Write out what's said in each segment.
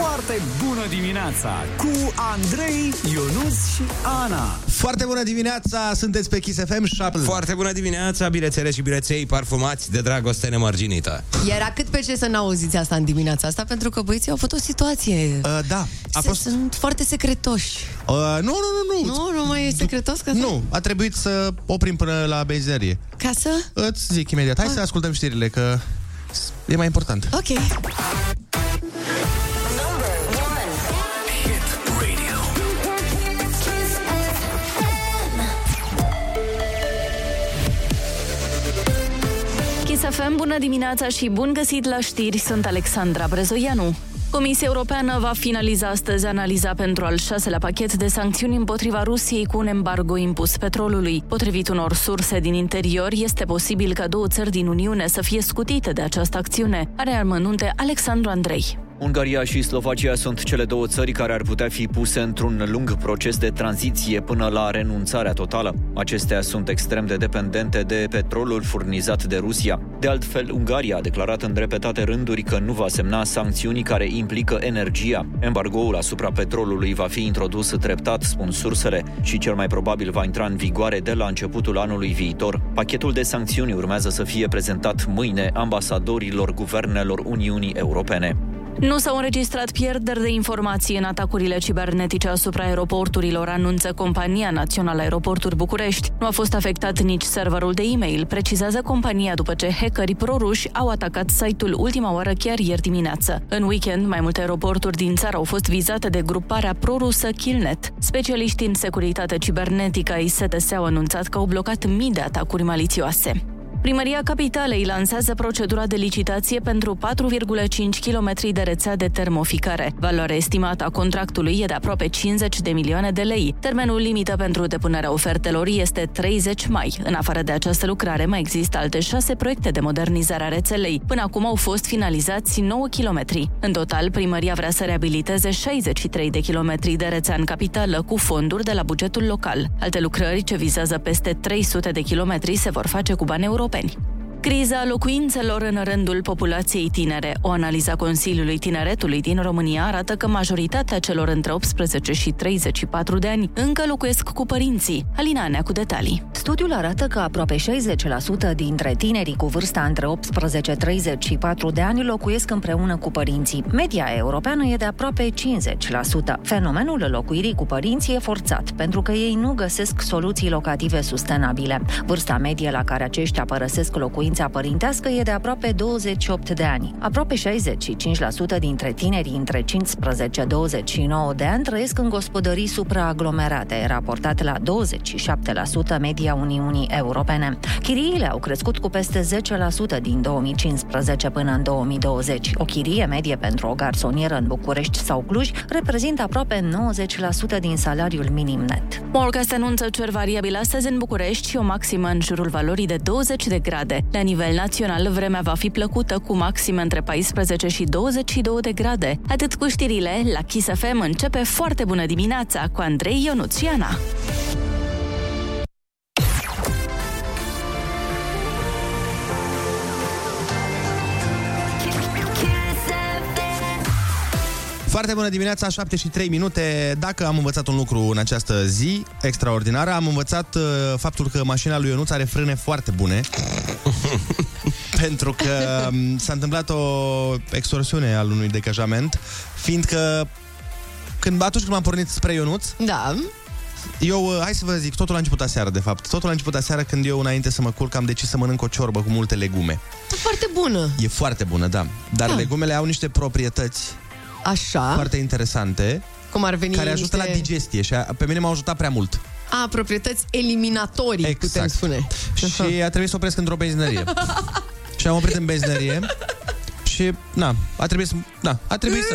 Foarte bună dimineața cu Andrei, Ionus și Ana. Foarte bună dimineața, sunteți pe Kiss FM 7. Foarte bună dimineața, bilețele și bileței parfumați de dragoste nemărginită. Era cât pe ce să n-auziți asta în dimineața asta, pentru că băieții au avut o situație. Uh, da, a Se, fost... Sunt foarte secretoși. Uh, nu, nu, nu, nu. Nu, nu mai e secretos ca Nu, a trebuit să oprim până la benzinărie. Ca să... Îți zic imediat. Hai să ascultăm știrile, că e mai important. Ok. Kiss FM, bună dimineața și bun găsit la știri, sunt Alexandra Brezoianu. Comisia Europeană va finaliza astăzi analiza pentru al șaselea pachet de sancțiuni împotriva Rusiei cu un embargo impus petrolului. Potrivit unor surse din interior, este posibil ca două țări din Uniune să fie scutite de această acțiune. Are armănunte Alexandru Andrei. Ungaria și Slovacia sunt cele două țări care ar putea fi puse într-un lung proces de tranziție până la renunțarea totală. Acestea sunt extrem de dependente de petrolul furnizat de Rusia. De altfel, Ungaria a declarat în repetate rânduri că nu va semna sancțiuni care implică energia. Embargoul asupra petrolului va fi introdus treptat, spun sursele, și cel mai probabil va intra în vigoare de la începutul anului viitor. Pachetul de sancțiuni urmează să fie prezentat mâine ambasadorilor guvernelor Uniunii Europene. Nu s-au înregistrat pierderi de informații în atacurile cibernetice asupra aeroporturilor, anunță Compania Națională Aeroporturi București. Nu a fost afectat nici serverul de e-mail, precizează compania după ce hackeri proruși au atacat site-ul ultima oară chiar ieri dimineață. În weekend, mai multe aeroporturi din țară au fost vizate de gruparea prorusă Killnet. Specialiștii în securitate cibernetică ai STS au anunțat că au blocat mii de atacuri malițioase. Primăria Capitalei lansează procedura de licitație pentru 4,5 km de rețea de termoficare. Valoarea estimată a contractului e de aproape 50 de milioane de lei. Termenul limită pentru depunerea ofertelor este 30 mai. În afară de această lucrare, mai există alte șase proiecte de modernizare a rețelei. Până acum au fost finalizați 9 km. În total, primăria vrea să reabiliteze 63 de kilometri de rețea în capitală cu fonduri de la bugetul local. Alte lucrări ce vizează peste 300 de kilometri se vor face cu bani europeni. Company. Criza locuințelor în rândul populației tinere. O analiză a Consiliului Tineretului din România arată că majoritatea celor între 18 și 34 de ani încă locuiesc cu părinții. Alina Nea cu detalii. Studiul arată că aproape 60% dintre tinerii cu vârsta între 18-34 de ani locuiesc împreună cu părinții. Media europeană e de aproape 50%. Fenomenul locuirii cu părinții e forțat, pentru că ei nu găsesc soluții locative sustenabile. Vârsta medie la care aceștia părăsesc locuința părintească e de aproape 28 de ani. Aproape 65% dintre tinerii între 15-29 de ani trăiesc în gospodării supraaglomerate, raportat la 27% media Uniunii Europene. Chiriile au crescut cu peste 10% din 2015 până în 2020. O chirie medie pentru o garsonieră în București sau Cluj reprezintă aproape 90% din salariul minim net. Morcast anunță cer variabil astăzi în București și o maximă în jurul valorii de 20 de grade. La nivel național, vremea va fi plăcută cu maxime între 14 și 22 de grade. Atât cu știrile, la Kiss FM începe foarte bună dimineața cu Andrei Ionuț Foarte bună dimineața, 7 și 3 minute. Dacă am învățat un lucru în această zi extraordinară, am învățat uh, faptul că mașina lui Ionuț are frâne foarte bune. pentru că um, s-a întâmplat o extorsiune al unui decajament, fiindcă când, atunci când m-am pornit spre Ionuț, Da. eu, uh, hai să vă zic, totul a început aseară, de fapt. Totul a început aseară când eu, înainte să mă culc, am decis să mănânc o ciorbă cu multe legume. Foarte bună. E foarte bună, da. Dar Da. legumele au niște proprietăți Așa. foarte interesante Cum ar veni care ajută niște... la digestie și a, pe mine m-au ajutat prea mult. A, proprietăți eliminatorii, Exact. putem spune. Și a trebuit să opresc într-o benzinărie. și am oprit în benzinărie și, na, a trebuit să... Na, a trebuit să...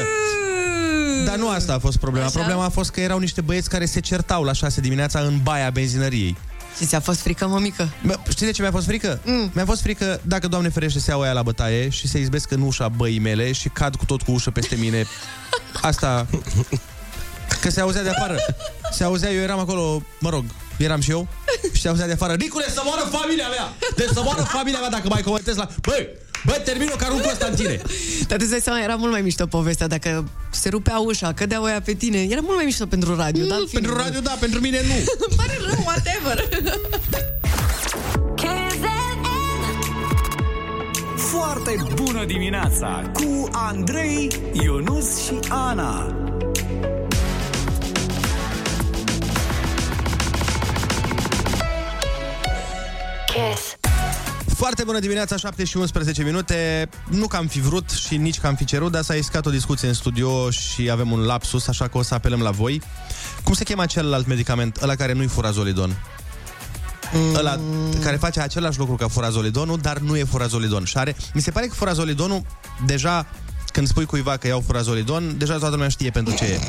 Dar nu asta a fost problema. Așa? Problema a fost că erau niște băieți care se certau la 6 dimineața în baia benzinăriei. Și ți-a fost frică, mămică? Bă, știi de ce mi-a fost frică? Mm. Mi-a fost frică dacă, Doamne ferește, se iau aia la bătaie și se izbesc în ușa băii mele și cad cu tot cu ușă peste mine. Asta... Că se auzea de afară. Se auzea, eu eram acolo, mă rog, eram și eu și se auzea de afară. Nicule, să moară familia mea! Deci să moară familia mea dacă mai comentez la... Băi, Bă, termin-o că arunc Constantine. Dar tu îți dai seama, era mult mai mișto povestea Dacă se rupea ușa, cădea oia pe tine Era mult mai mișto pentru radio dar, Pentru radio, da, pentru mine nu. Îmi pare rău, whatever Foarte bună dimineața cu Andrei, Ionus și Ana. Kiss. Foarte bună dimineața, 7 și 11 minute. Nu că am fi vrut și nici că am fi cerut, dar s-a iscat o discuție în studio și avem un lapsus, așa că o să apelăm la voi. Cum se cheamă celălalt medicament, ăla care nu-i furazolidon? Mm. Ăla care face același lucru ca furazolidonul, dar nu e furazolidon. Și are... Mi se pare că furazolidonul, deja când spui cuiva că iau furazolidon, deja toată lumea știe pentru ce e.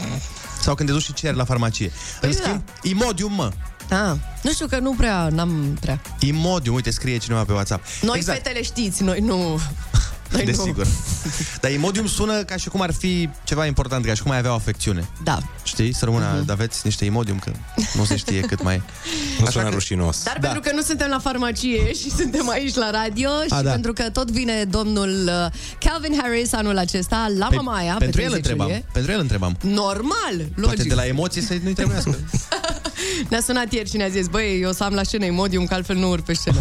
Sau când te duci și ceri la farmacie. Păi în da. schimb, Imodium, mă. Da, nu știu că nu prea, n-am prea Imodium, uite, scrie cineva pe WhatsApp. Noi exact. fetele știți, noi nu noi nu. Desigur. Dar Imodium sună ca și cum ar fi ceva important, ca și cum ai avea o afecțiune. Da, Știi? Să rămână, Mhm. uh-huh. aveți niște Imodium, că nu se știe cât mai... Nu Așa sună că- rușinos. Dar Da. pentru că nu suntem la farmacie și suntem aici la radio și A, da. pentru că tot vine domnul uh, Calvin Harris anul acesta la Păi, Mamaia pentru pe el 30 întrebam. iulie. Pentru el întrebam. Normal, Poate logic. de la emoții să nu-i trebuiască. Ne-a sunat ieri și ne-a zis, băi, eu o să am la scenă Imodium, că altfel nu urc pe scenă.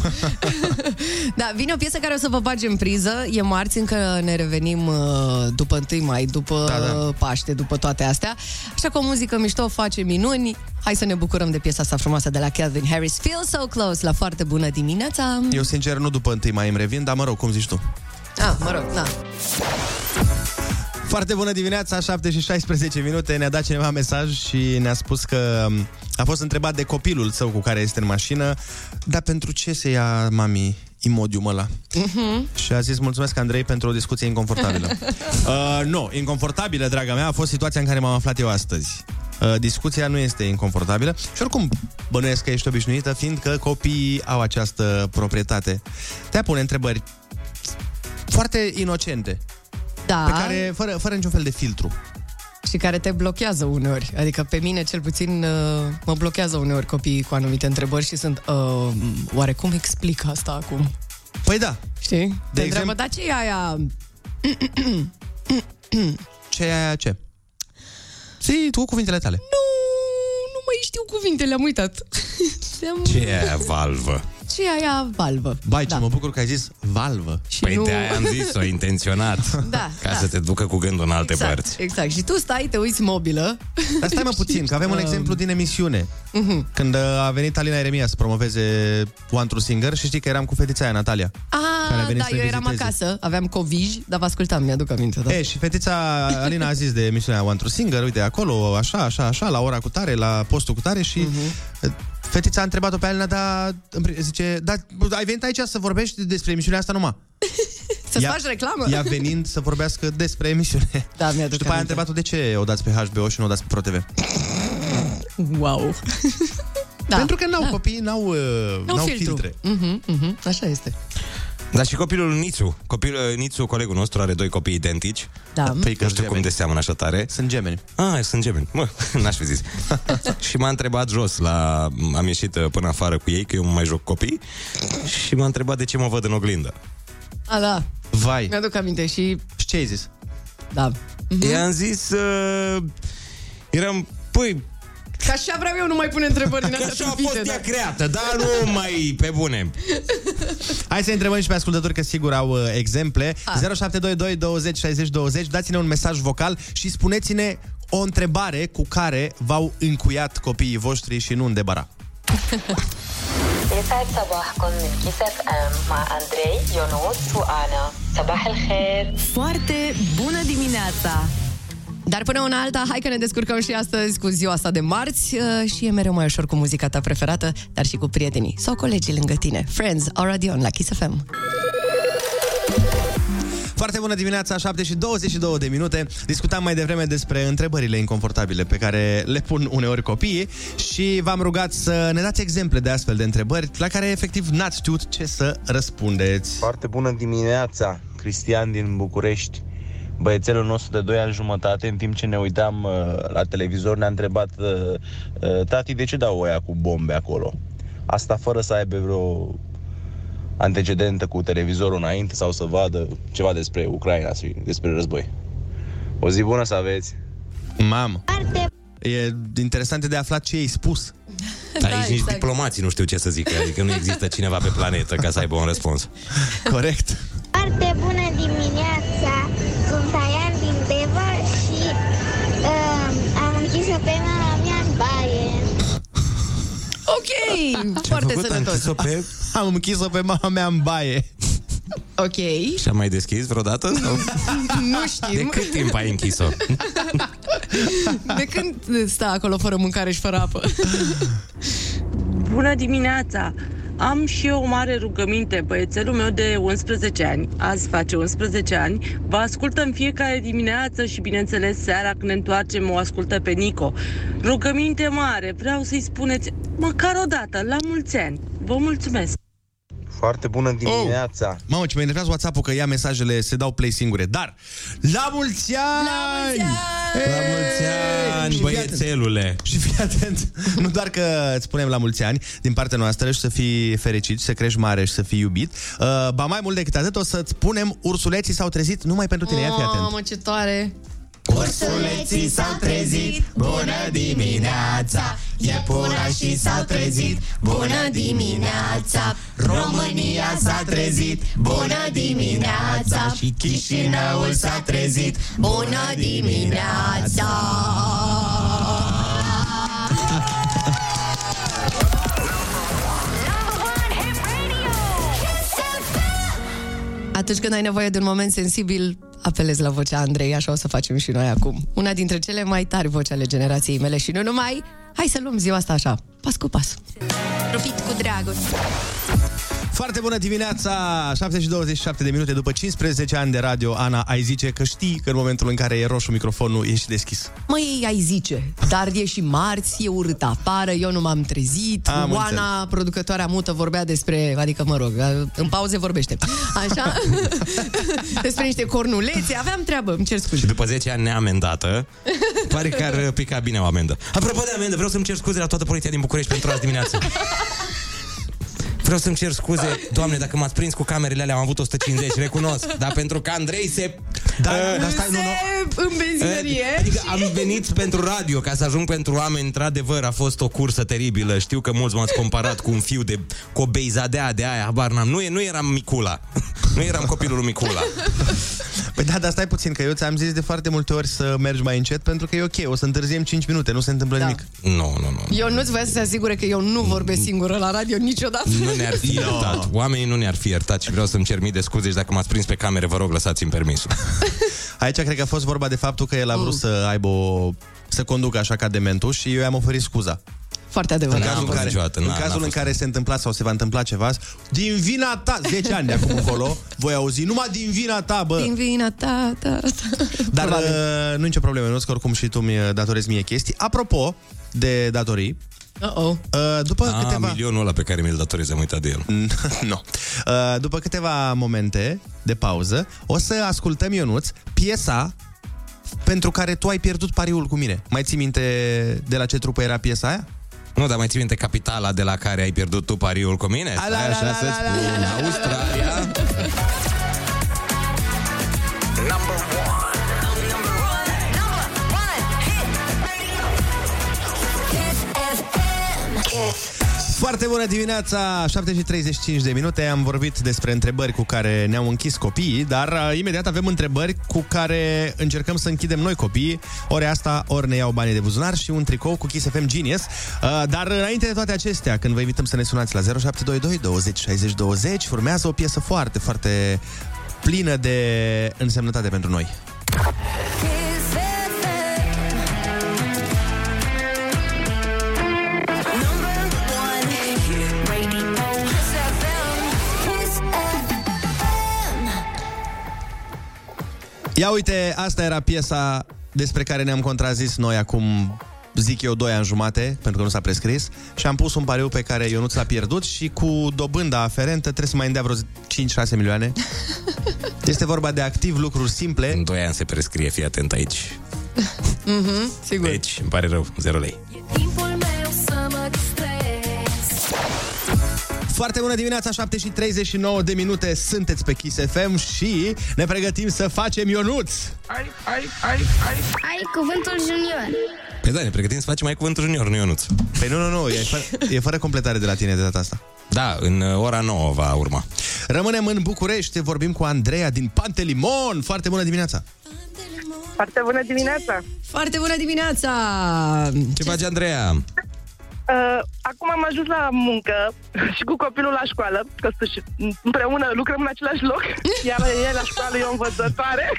da, vine o piesă care o să vă bage în priză. E marți, încă ne revenim uh, după 1 mai, după Da, da. Paște, după toate astea. Așa că o muzică mișto face minuni. Hai să ne bucurăm de piesa asta frumoasă de la Calvin Harris. Feel so close, la foarte bună dimineața. Eu, sincer, nu după întâi mai îmi revin, dar mă rog, cum zici tu? Ah, mă rog, da. Foarte bună dimineața, 7 și 16 minute. Ne-a dat cineva mesaj și ne-a spus că um, a fost întrebat de copilul său cu care este în mașină, dar pentru ce se ia mami imodium ăla? Uh-huh. Și a zis, mulțumesc, Andrei, pentru o discuție inconfortabilă. uh, nu, inconfortabilă, draga mea, a fost situația în care m-am aflat eu astăzi. Uh, discuția nu este inconfortabilă și oricum bănuiesc că ești obișnuită, fiindcă copiii au această proprietate de a pune întrebări foarte inocente, Da, pe care, fără, fără niciun fel de filtru. Și care te blochează uneori. Adică pe mine, cel puțin, uh, mă blochează uneori copiii cu anumite întrebări și sunt, uh, oare cum explic asta acum? Păi da, Știi? De te exemplu- întreabă, dar ce e aia? ce e aia ce? Zi tu cu cuvintele tale. Nu, nu mai știu cuvintele, am uitat. Am- Ce e aia valvă? Ce e aia valvă? Bai, ce da. mă bucur că ai zis valvă. Și Păi nu... de aia am zis-o, intenționat. Da, Ca da. să te ducă cu gândul în alte exact, părți. Exact. Și tu stai, te uiți mobilă. Dar stai mă puțin, că avem un Um. exemplu din emisiune. Când uh, a venit Alina Eremia să promoveze One True Singer și știi că eram cu fetița aia, Natalia. Care a Ah, venit da, să eu ne eram viziteze. acasă, aveam covid, dar vă ascultam, mi-aduc aminte. Da. E, și fetița Alina a zis de emisiunea One True Singer, uite, acolo, așa, așa, așa, la ora cu tare, la postul cu tare și uh, fetița a întrebat-o pe Alina, dar zice, da, ai venit aici să vorbești despre emisiunea asta numai? Să-ți Ea- faci reclamă? Ea venind să vorbească despre emisiune. Da, mi-aduc Și după aia a aminte. întrebat-o de ce o dați pe HBO și nu o dați pe ProTV. Wow. da. Pentru că n-au copii, n-au, uh, Nu n-au filtru. filtre. Mhm, mhm, așa este. Dar și copilul Nițu. Copilul Nițu, colegul nostru, are doi copii identici. Da. Păi că Nu știu cum gemeni. de seamănă așa tare. Sunt gemeni. Ah, sunt gemeni. Mă, n-aș fi zis. și m-a întrebat jos la... Am ieșit uh, până afară cu ei, că eu mai joc copii. Și m-a întrebat de ce mă văd în oglindă. A, da. Vai. Mi-aduc aminte și... Și ce ai zis? Da. Mm-hmm. I-am zis... Uh, eram... Păi, Ca așa vreau eu, nu mai pune întrebări din că astea așa a stupide, fost da. ea creată, dar nu mai pe bune. Hai să întrebăm și pe ascultători că sigur au uh, exemple. Hai. 0722 20 60 20. Dați-ne un mesaj vocal și spuneți-ne o întrebare cu care v-au încuiat copiii voștri și nu în debara. يسعد صباحكم من كيس اف ام مع اندري يونس وانا صباح الخير Foarte bună dimineața! Dar până una alta, hai că ne descurcăm și astăzi cu ziua asta de marți uh, și e mereu mai ușor cu muzica ta preferată, dar și cu prietenii sau colegii lângă tine. Friends, Oradion la Kiss FM. Foarte bună dimineața, 7 și 22 de minute. Discutam mai devreme despre întrebările inconfortabile pe care le pun uneori copiii și v-am rugat să ne dați exemple de astfel de întrebări la care efectiv n-ați știut ce să răspundeți. Foarte bună dimineața, Cristian din București. Băiețelul nostru de 2 ani jumătate, în timp ce ne uitam uh, la televizor, ne-a întrebat uh, uh, Tati, de ce dau oia cu bombe acolo? Asta fără să aibă vreo antecedentă cu televizorul înainte sau să vadă ceva despre Ucraina și despre război. O zi bună să aveți! Mamă! E interesant de aflat ce ai spus. Da, Aici nici diplomații nu știu ce să zică, adică nu există cineva pe planetă ca să aibă un răspuns. Corect. Foarte bună dimineața! Ok, foarte sănătos. pe... Am închis-o pe mama mea în baie. Ok. Și am mai deschis vreodată? Sau? Nu știm. De cât timp ai închis-o? De când stă acolo fără mâncare și fără apă? Bună dimineața! Am și eu o mare rugăminte. Băiețelul meu de 11 ani, azi face 11 ani, vă ascultă în fiecare dimineață și, bineînțeles, seara când ne întoarcem, o ascultă pe Nico. Rugăminte mare, vreau să-i spuneți măcar o dată, la mulți ani. Vă mulțumesc! Foarte bună dimineața! Oh. Mamă, ce mă enervează WhatsApp-ul că ia mesajele, se dau play singure. Dar, la mulți ani! La mulți ani! La mulți ani, Și fii băiețelule! Și fii atent, nu doar că îți spunem la mulți ani din partea noastră și să fii fericit și să crești mare și să fii iubit, uh, ba mai mult decât atât o să-ți spunem ursuleții s-au trezit numai pentru tine. Ia fi atent. Mamă, ce tare! Ursuleții s-au trezit, bună dimineața. Iepurașii s-au trezit, bună dimineața. România s-a trezit, bună dimineața. Și Chișinăul s-a trezit, bună dimineața Atunci când ai nevoie de un moment sensibil, apelezi la vocea Andrei, așa o să facem și noi acum. Una dintre cele mai tari voci ale generației mele și nu numai. Hai să luăm ziua asta așa, pas cu pas. Profit cu dragoste. Foarte bună dimineața! 7 și 27 de minute după 15 ani de radio, Ana, ai zice că știi că în momentul în care e roșu microfonul, ești deschis. Măi, ai zice, dar e și marți, e urât afară, eu nu m-am trezit, Am Oana, înțeles. producătoarea mută, vorbea despre, adică mă rog, în pauze vorbește, așa, despre niște cornulețe, aveam treabă, îmi cer scuze. Și după 10 ani neamendată, pare că ar pica bine o amendă. Apropo de amendă, vreau să-mi cer scuze la toată poliția din București pentru azi dimineață. Vreau să-mi cer scuze, doamne, dacă m-ați prins cu camerele alea, am avut 150, recunosc. Dar pentru că Andrei se... Da, Uh, dar stai, nu, nu. Se în benzinărie. Adică am venit pentru radio ca să ajung pentru oameni. Într-adevăr, a fost o cursă teribilă. Știu că mulți m-ați comparat cu un fiu de cu o beizadea de aia, habar n-am. Nu, e- nu eram Micula. Nu eram copilul lui Micula. Păi da, dar stai puțin, că eu ți-am zis de foarte multe ori să mergi mai încet, pentru că e ok, o să întârziem 5 minute, nu se întâmplă Da. nimic. Nu, nu, nu. Eu nu-ți voia să se asigure că eu nu vorbesc singură la radio niciodată. Nu ne-ar fi iertat. Oamenii nu ne-ar fi iertat și vreau să-mi cer mii de scuze și dacă m-ați prins pe camere, vă rog, lăsați-mi permisul. Aici cred că a fost vorba de faptul că el a vrut să aibă o... să conducă așa ca dementul și eu i-am oferit scuza. Foarte În adevărat. N-am cazul, în fost care, niciodată, în, n-a- cazul n-a în fost. care se întâmpla sau se va întâmpla ceva, din vina ta, 10 ani de acum încolo, voi auzi, numai din vina ta, bă. Din vina ta, ta, ta. Dar Probabil. uh, nu nicio problemă, nu că oricum și tu mi datorezi mie chestii. Apropo de datorii, Uh-oh. uh, după A, câteva... milionul ăla pe care mi-l datorez, am uitat de el. nu. Uh, după câteva momente de pauză, o să ascultăm, Ionuț, piesa pentru care tu ai pierdut pariul cu mine. Mai ții minte de la ce trupă era piesa aia? Nu, dar mai ții minte capitala de la care ai pierdut tu pariul cu mine? A, la, Stai la, așa la, să la, la, spun. la, la. Australia. Foarte bună dimineața, 7 și 35 de minute. Am vorbit despre întrebări cu care ne-au închis copiii, dar uh, imediat avem întrebări cu care încercăm să închidem noi copiii. Ori asta, ori ne iau banii de buzunar și un tricou cu Kiss FM Genius. Uh, dar înainte de toate acestea, când vă invităm să ne sunați la 0722 20 60 20, urmează o piesă foarte, foarte plină de însemnătate pentru noi. Ia uite, asta era piesa despre care ne-am contrazis noi acum zic eu, 2 ani jumate, pentru că nu s-a prescris, și am pus un pariu pe care Ionuț l-a pierdut și cu dobânda aferentă trebuie să mai îndea vreo 5-6 milioane. Este vorba de activ lucruri simple. În 2 ani se prescrie, fii atent aici. Mhm, sigur. Deci, îmi pare rău, 0 lei. Foarte bună dimineața, 7 și 39 de minute Sunteți pe Kiss FM și ne pregătim să facem Ionuț Ai, ai, ai, ai. Ai cuvântul junior. Păi da, ne pregătim să facem mai cuvântul junior, nu Ionuț. Păi nu, nu, nu, e fără, e fără completare de la tine de data asta Da, în uh, ora 9 va urma. Rămânem în București, vorbim cu Andreea din Pantelimon Foarte bună dimineața Foarte bună dimineața! Foarte bună dimineața! Ce face Andreea? Uh, acum am ajuns la muncă și cu copilul la școală, că și împreună lucrăm în același loc, iar e la școală, e o învățătoare.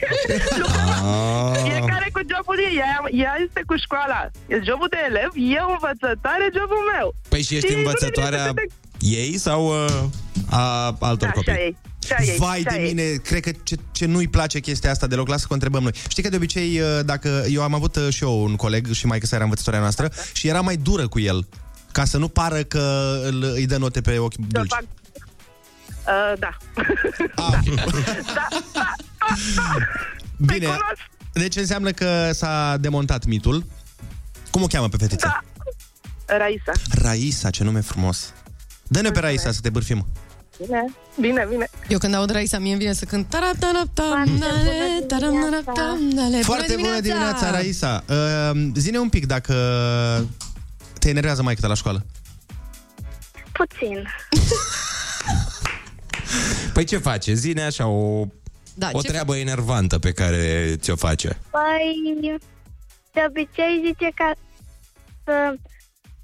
Ah. Fiecare cu jobul ei, ea, ea este cu școala. E jobul de elev, eu învățătoare, jobul meu. Păi și ești nu ne învățătoarea lipsește ei sau uh, a altor Da, copii? și a ei. Și a ei, Vai și a de ei. mine, cred că ce, ce nu-i place chestia asta deloc, lasă că o întrebăm noi. Știi că de obicei, uh, dacă eu am avut uh, și eu un coleg și mai că era învățătoarea noastră și era mai dură cu el, ca să nu pară că îl, îi dă note pe ochi Să dulci. fac... Uh, da. Bine, deci înseamnă că s-a demontat mitul. Cum o cheamă pe fetiță? Da. Raisa. Raisa, ce nume frumos. Dă-ne pe Raisa să te bârfim. Bine, bine, bine. Eu când aud Raisa, mie îmi vine să cânt Tarap-tarap-tam-nale, taram-narap-tam-nale. Foarte bună dimineața, Raisa. Uh, zine un pic dacă te enervează mai la școală. Puțin. Păi ce face? Zine așa o, da, o ce- treabă enervantă pe care ți-o face. Păi, de obicei zice ca să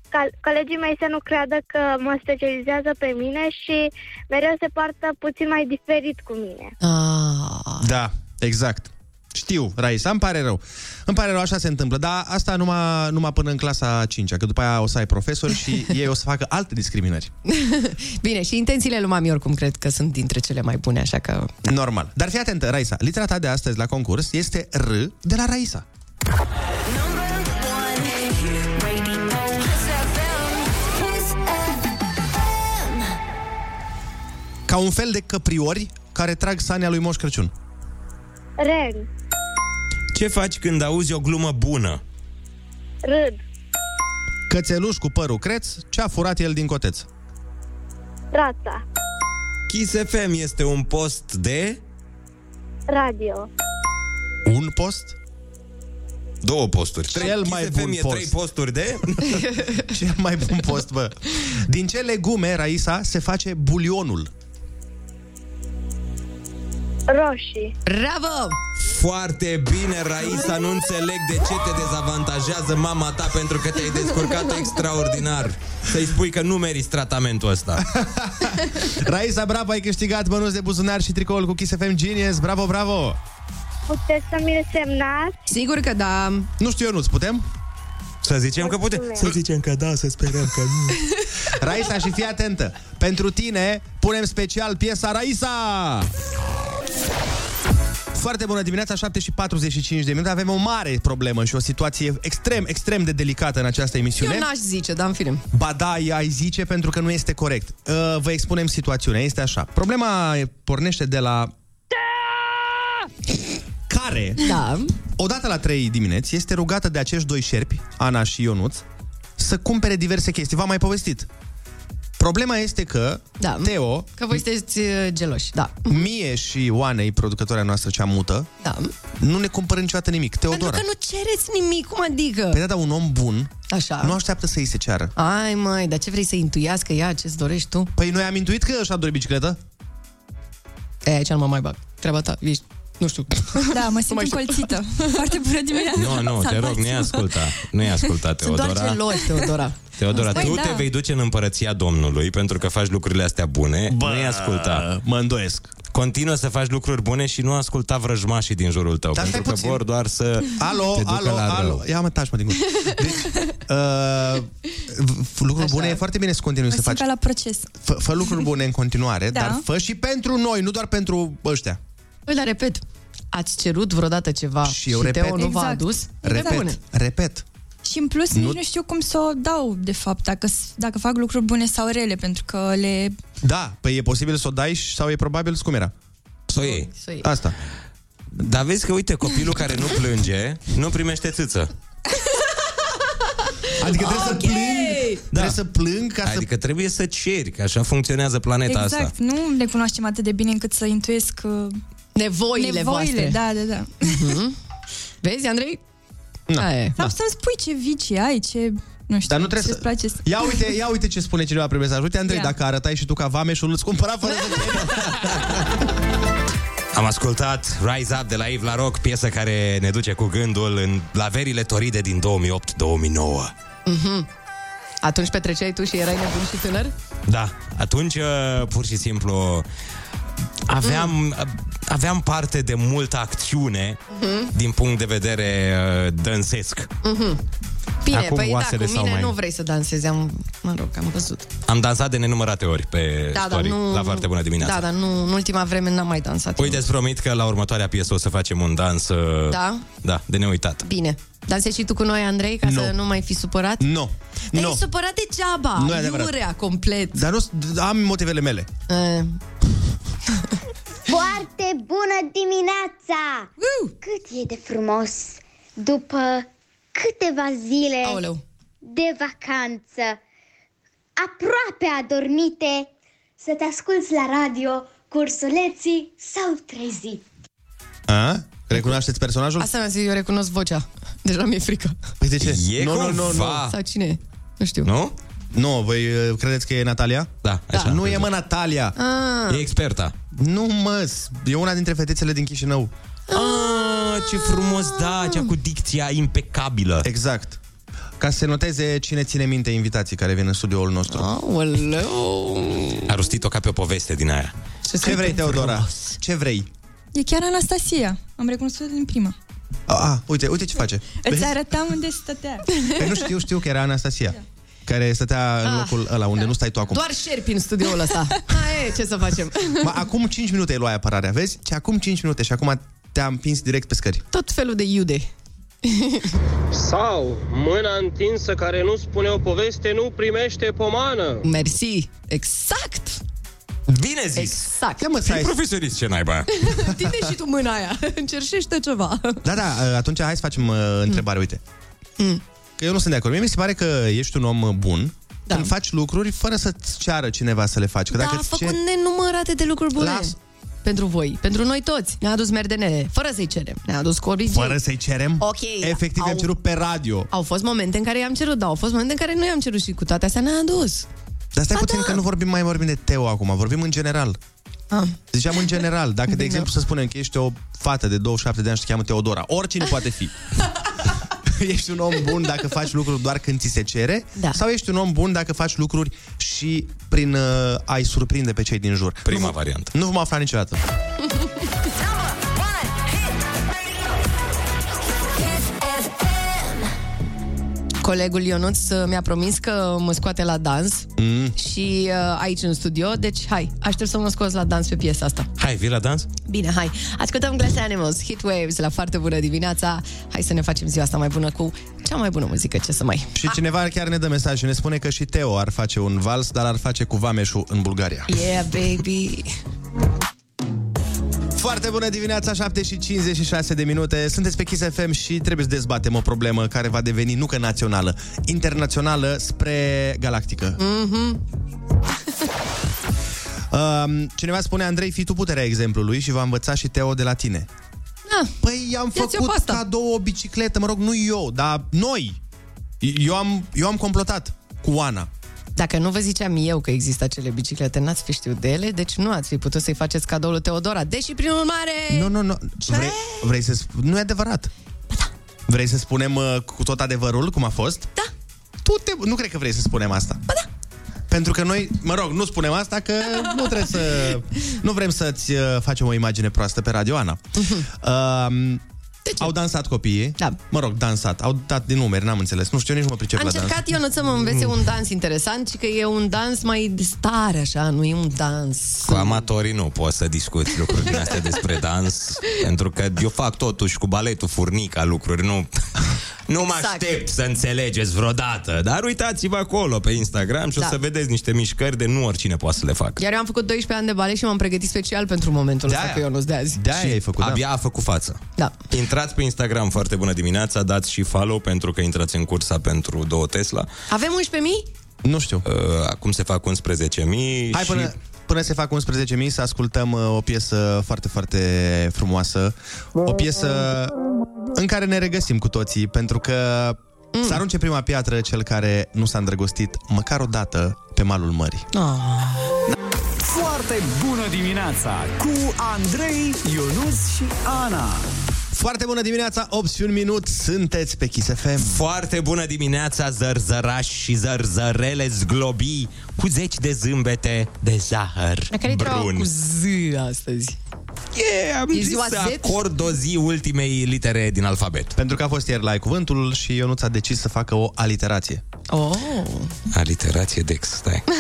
ca colegii mei să nu creadă că mă specializează pe mine și mereu se poartă puțin mai diferit cu mine. Ah. Da, exact. Știu, Raisa, îmi pare rău. Îmi pare rău, așa se întâmplă, dar asta numai, numai până în clasa 5 că după aia o să ai profesori și ei o să facă alte discriminări. Bine, și intențiile lui mami oricum cred că sunt dintre cele mai bune, așa că... Normal. Dar fii atentă, Raisa, litera ta de astăzi la concurs este R de la Raisa. Ca un fel de căpriori care trag sania lui Moș Crăciun. Ren, Ce faci când auzi o glumă bună? râd, Cățeluș cu părul creț, ce-a furat el din coteț? rața, Kiss FM este un post de radio, Un post? două posturi. Cel Kiss mai FM bun e post. trei posturi de... Cel mai bun post, bă. Din ce legume, Raisa, se face bulionul? Roșii, Bravo! Foarte bine, Raisa, nu înțeleg de ce te dezavantajează mama ta pentru că te-ai descurcat extraordinar. Să-i spui că nu meriți tratamentul ăsta. Raisa, bravo, ai câștigat bănuți de buzunar și tricoul cu Kiss FM Genius. Bravo, bravo! puteți să mi-l semnați? Sigur că da. Nu știu eu, nu putem? Să zicem că putem. Să zicem că da, să sperăm că nu. Raisa, și fii atentă. Pentru tine punem special piesa Raisa! Foarte bună dimineața, 7 și 45 de minute. Avem o mare problemă și o situație extrem, extrem de delicată în această emisiune. Eu n-aș zice, dar în fine. Ba da, ai zice pentru că nu este corect. Uh, vă expunem situațiunea. Este așa. Problema pornește de la... Care, Da. odată la 3 dimineți, este rugată de acești doi șerpi, Ana și Ionuț, să cumpere diverse chestii. V-am mai povestit. Problema este că Da. Teo, Că voi sunteți uh, geloși, da. mie și Oanei, producătoarea noastră cea mută, Da. nu ne cumpără niciodată nimic. Teodora. Pentru că nu cereți nimic, cum adică? Păi da, da, un om bun Așa. nu așteaptă să îi se ceară. Ai, măi, dar ce vrei să intuiască ea, ce-ți dorești tu? Păi noi am intuit că și-a dorit bicicletă. E, aici nu mă mai bag. Treaba ta, ești, nu știu. Da, mă simt mai știu. încolțită. Foarte bună dimineața. Nu, nu, te rog, nu-i asculta. Nu-i asculta, Sunt doar Teodora. geloși, Teodora. Teodora, Păi tu da. te vei duce în împărăția Domnului pentru că faci lucrurile astea bune. Nu-i asculta. Mă îndoiesc. Continuă să faci lucruri bune și nu asculta vrăjmașii din jurul tău, Dar pentru stai că puțin. vor doar să Alo, te ducă alo, la alo. rău. Ia mă, taci, mă, din gură. Deci, uh, v- lucruri Așa. bune e foarte bine să continui Mă să simt faci. ca la proces. Fă, fă lucruri bune în continuare, Da. dar fă și pentru noi, nu doar pentru ăștia. Păi, dar repet, ați cerut vreodată ceva Și eu și repet. Teo nu v-a Exact. adus? Repet, Bune. repet. Și în plus Nu- nici nu știu cum să o dau, de fapt, dacă, s- dacă fac lucruri bune sau rele, pentru că le... Da, păi e posibil să o dai și- sau e probabil scumera. Să o iei. Să iei. Asta. Dar vezi că, uite, copilul care nu plânge, nu primește țâță. Adică trebuie să plâng, Da. Trebuie să plâng ca să... Adică trebuie să ceri, că așa funcționează planeta exact, asta. nu ne cunoaștem atât de bine încât să intuiesc uh, Nevoile, nevoile. voastre. Da, da, da. Mhm. Vezi, Andrei? Na. Aia e. Sau să-mi spui ce vicii ai, ce... Nu știu, Dar nu trebuie ce-ți să... place să... Ia uite, ia uite ce spune cineva pe mesaj. Uite, Andrei, Ia. dacă arătai și tu ca vameșul, îți cumpăra fără să Am ascultat Rise Up de la Yves La Rock, piesă care ne duce cu gândul în la verile toride din 2008-2009. Mhm. Atunci petreceai tu și erai nebun și tânăr? Da, atunci uh, pur și simplu aveam, Mm. uh, aveam parte de multă acțiune Mhm. din punct de vedere uh, dânsesc. Mhm. Bine, Acum păi da, oasele cu s-au mine mai- nu vrei să dansezi, am, mă rog, am văzut. Am dansat de nenumărate ori pe Da, story, dar nu... la foarte bună dimineața. Da, dar nu, în ultima vreme n-am mai dansat. Uite, îți promit că la următoarea piesă o să facem un dans uh, Da? da de neuitat. Bine. Dansezi și tu cu noi, Andrei, ca Nu. să nu mai fi supărat? Nu. Dar Nu. e supărat degeaba. Nu e adevărat. Iurea, complet. Dar nu, am motivele mele. Uh, Foarte bună dimineața! Cât e de frumos după câteva zile Aoleu. de vacanță, aproape adormite, să te asculți la radio cursuleții s-au trezit. A? Recunoașteți personajul? Asta mi-a zis, eu recunosc vocea. Deja mi-e frică. Păi de ce? E nu, nu, nu, nu. cumva- Sau cine e? Nu știu. Nu? Nu, voi uh, credeți că e Natalia? Da, așa. Nu e mă Natalia. Ah. E experta. Nu mă, e una dintre fetițele din Chișinău. Ah, ce frumos, da, cea cu dicția impecabilă. Exact. Ca să se noteze cine ține minte invitații care vin în studioul nostru. Aoleu. A rostit-o ca pe o poveste din aia. Ce vrei, Teodora? Ce vrei? E chiar Anastasia. Am recunoscut din prima. A, a, uite, uite ce face. Îți Vezi? arătam unde stătea. Păi nu știu, știu că era Anastasia. Care stătea în Ah. locul ăla unde nu stai tu acum. Doar șerpi în studioul ăsta. Aia e, ce să facem? Ma, acum 5 minute îi luai apărarea, vezi? Ce acum 5 minute și acum te-am împins direct pe scări. Tot felul de iude. Sau mâna întinsă care nu spune o poveste nu primește pomană. Mersi. Exact. Bine zis! Exact. Ia mă, Fii să profesionist, ce naiba. Tinde și tu mâna aia. Încerșește ceva. Da, da, atunci hai să facem uh, întrebare, uite. Mm. Că eu nu sunt de acord. Mie mi se pare că ești un om bun da. când faci lucruri fără să-ți ceară cineva să le faci. Că Da, dacă a îți făcut cer- nenumărate de lucruri bune. Las. Pentru voi, pentru noi toți. Ne-a adus merdene, fără să-i cerem. Ne-a adus corigii. Fără să-i cerem? Ok. Efectiv, au, am cerut pe radio. Au fost momente în care i-am cerut, da, au fost momente în care nu i-am cerut și cu toate astea ne-a adus. Dar stai Ba puțin da. că nu vorbim mai vorbim de Teo acum, vorbim în general. Ah. Ziceam în general, dacă de Bine. exemplu să spunem că ești o fată de 27 de ani și te cheamă Teodora, oricine poate fi. ești un om bun dacă faci lucruri doar când ți se cere? Da. Sau ești un om bun dacă faci lucruri și prin uh, a-i surprinde pe cei din jur? Prima variantă. Nu vom afla niciodată. Colegul Ionuț uh, mi-a promis că mă scoate la dans mm. și uh, aici în studio, deci hai, aștept să mă scoți la dans pe piesa asta. Hai, vii la dans? Bine, hai. Ascultăm Glass Animals, Hit Waves la foarte bună dimineața. Hai să ne facem ziua asta mai bună cu cea mai bună muzică, ce să mai... Și cineva chiar ne dă mesaj și ne spune că și Teo ar face un vals, dar ar face cu Vameșul în Bulgaria. Yeah, baby! Foarte bună dimineața, 7 și 56 de minute. Sunteți pe Kiss FM și trebuie să dezbatem o problemă care va deveni nu că națională, internațională spre galactică. Mhm. Um, cineva spune, Andrei, fii tu puterea exemplului și va învăța și Teo de la tine. Ah, Păi i-am ia-ți-o făcut pe asta. cadou o bicicletă, mă rog, nu eu, dar noi. Eu am, eu am complotat cu Ana. Dacă nu vă ziceam eu că există acele biciclete, n-ați fi știut de ele, deci nu ați fi putut să-i faceți cadoul lui Teodora. Deși, prin urmare... Nu, nu, nu. Vrei, vrei să sp- Nu e adevărat. Vrei să spunem uh, cu tot adevărul cum a fost? Da. Tu te... Nu cred că vrei să spunem asta. Ba da. Pentru că noi, mă rog, nu spunem asta că nu trebuie să... Nu vrem să-ți uh, facem o imagine proastă pe Radio Ana. Um, au dansat copiii. Da. Mă rog, dansat. Au dat din numeri, n-am înțeles. Nu știu, eu nici nu mă pricep A la dans. încercat Ionut să mă învețe un dans interesant și că e un dans mai de stare, așa, nu e un dans... Cu amatorii nu poți să discuți lucruri din astea despre dans, pentru că eu fac totuși cu baletul furnica lucruri, nu... Nu mă Exact. aștept să înțelegeți vreodată, dar uitați-vă acolo pe Instagram și Da. o să vedeți niște mișcări de nu oricine poate să le facă. Iar eu am făcut 12 ani de balet și m-am pregătit special pentru momentul ăsta cu Ionuț de azi. De-aia ai făcut, da. Abia a făcut față. Da. Intrați pe Instagram, foarte bună dimineața, dați și follow pentru că intrați în cursa pentru două Tesla. Avem 11.000? Nu știu. Uh, acum se fac 11.000 Hai și... până, până se fac 11.000 să ascultăm uh, o piesă foarte, foarte frumoasă. O piesă în care ne regăsim cu toții, pentru că mm. să arunce prima piatră cel care nu s-a îndrăgostit măcar o dată pe malul mării. Foarte bună dimineața cu Andrei, Ionus și Ana. Foarte bună dimineața, 8 și un minut, sunteți pe Kiss FM. Foarte bună dimineața, zărzărași și zărzărele zglobii cu zeci de zâmbete de zahăr La care treaba brun. cu Z astăzi? Yeah, am E zis ziua să Z? acord o zi ultimei litere din alfabet. Pentru că a fost ieri la Ai Cuvântul și Ionuț a decis să facă o aliterație. Oh. Aliterație Dex, stai.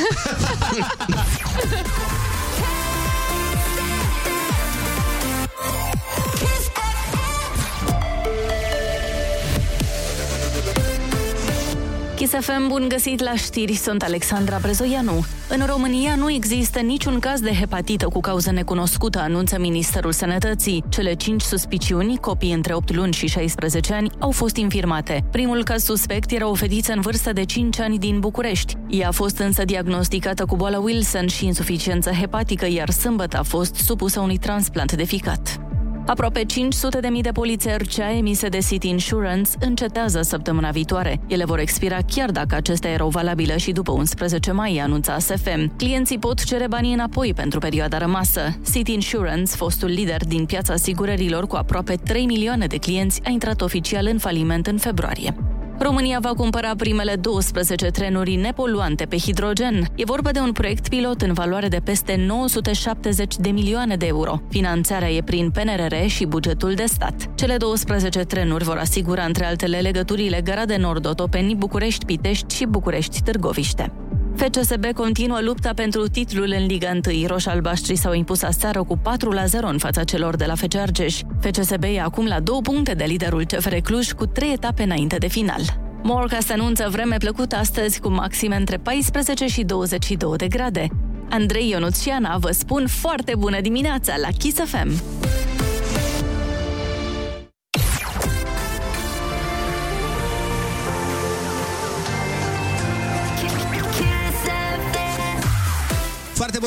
Kiss FM, bun găsit la știri, sunt Alexandra Brezoianu. În România nu există niciun caz de hepatită cu cauză necunoscută, anunță Ministerul Sănătății. Cele cinci suspiciuni, copii între 8 luni și 16 ani, au fost infirmate. Primul caz suspect era o fetiță în vârstă de 5 ani din București. Ea a fost însă diagnosticată cu boala Wilson și insuficiență hepatică, iar sâmbătă a fost supusă unui transplant de ficat. Aproape 500 de mii de polițe RCA emise de City Insurance încetează săptămâna viitoare. Ele vor expira chiar dacă acestea erau valabile și după 11 mai, anunța ASFM. Clienții pot cere banii înapoi pentru perioada rămasă. City Insurance, fostul lider din piața asigurărilor cu aproape 3 milioane de clienți, a intrat oficial în faliment în februarie. România va cumpăra primele 12 trenuri nepoluante pe hidrogen. E vorba de un proiect pilot în valoare de peste 970 de milioane de euro. Finanțarea e prin PNRR și bugetul de stat. Cele 12 trenuri vor asigura, între altele, legăturile Gara de Nord, Otopeni, București, Pitești și București, Târgoviște. FCSB continuă lupta pentru titlul în Liga 1. Roș-albaștri s-au impus aseară cu 4 la 0 în fața celor de la FC Argeș. FCSB e acum la două puncte de liderul CFR Cluj cu trei etape înainte de final. Morca se anunță vreme plăcută astăzi cu maxime între 14 și 22 de grade. Andrei Ionuț și Ana vă spun foarte bună dimineața la Kiss FM!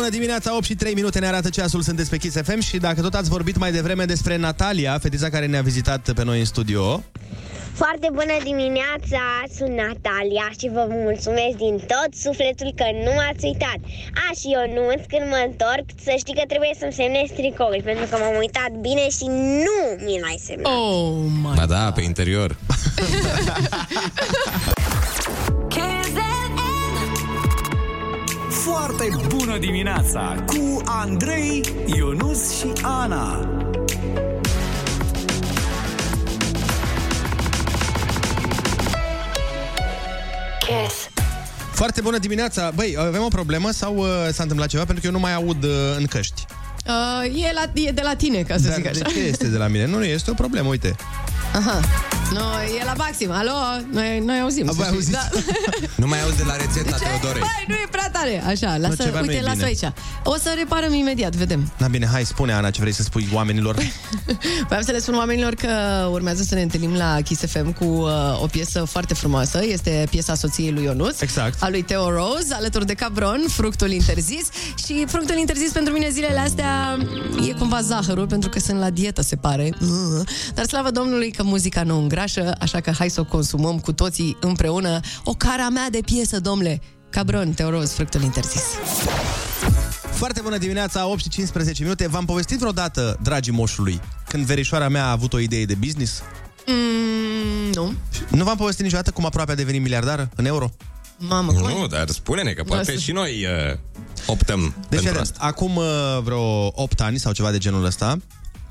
Bună dimineața, 8 și 3 minute ne arată ceasul, sunteți pe Kiss FM și dacă tot ați vorbit mai devreme despre Natalia, fetița care ne-a vizitat pe noi în studio, Foarte bună dimineața, sunt Natalia și vă mulțumesc din tot sufletul că nu m-ați uitat. A, și Ionuț, când mă întorc, să știi că trebuie să-mi semnezi tricoul, pentru că m-am uitat bine și nu mi l-ai semnat. Oh my Ba da, pe interior. Foarte bună dimineața cu Andrei, Ionus și Ana. Kiss. Foarte bună dimineața! Băi, avem o problemă sau uh, s-a întâmplat ceva? Pentru că eu nu mai aud uh, în căști. Uh, e, la, e de la tine, ca să Dar zic așa. de ce este de la mine? Nu, nu, este o problemă, uite. Aha. No, e la maxim. Alo, noi, noi auzim. A, să voi știți. auziți? Da. Nu mai auzi de la rețeta Teodorei. Băi, nu e prea tare. Așa, lasă, ceva nu uite, e lasă bine. aici. O să reparăm imediat, vedem. Na bine, hai, spune, Ana, ce vrei să spui oamenilor. Vreau să le spun oamenilor că urmează să ne întâlnim la Kiss FM cu uh, o piesă foarte frumoasă. Este piesa soției lui Ionuț. Exact. A lui Teo Rose, alături de Cabron, fructul interzis. Și fructul interzis pentru mine zilele astea e cumva zahărul, pentru că sunt la dietă, se pare. Uh. Dar slavă Domnului că muzica nu îngrașă, așa că hai să o consumăm cu toții împreună. O cara mea de piesă, domnule. Cabron, Teo Rose, fructul interzis. Foarte bună dimineața, 8 și 15 minute. V-am povestit vreodată, dragii moșului, când verișoara mea a avut o idee de business? Mm, nu. Nu v-am povestit niciodată cum aproape a devenit miliardară în euro? Mamă, Nu, dar spune-ne că poate Lasă. și noi uh, optăm Deci, pentru iată, asta. acum uh, vreo 8 ani sau ceva de genul ăsta,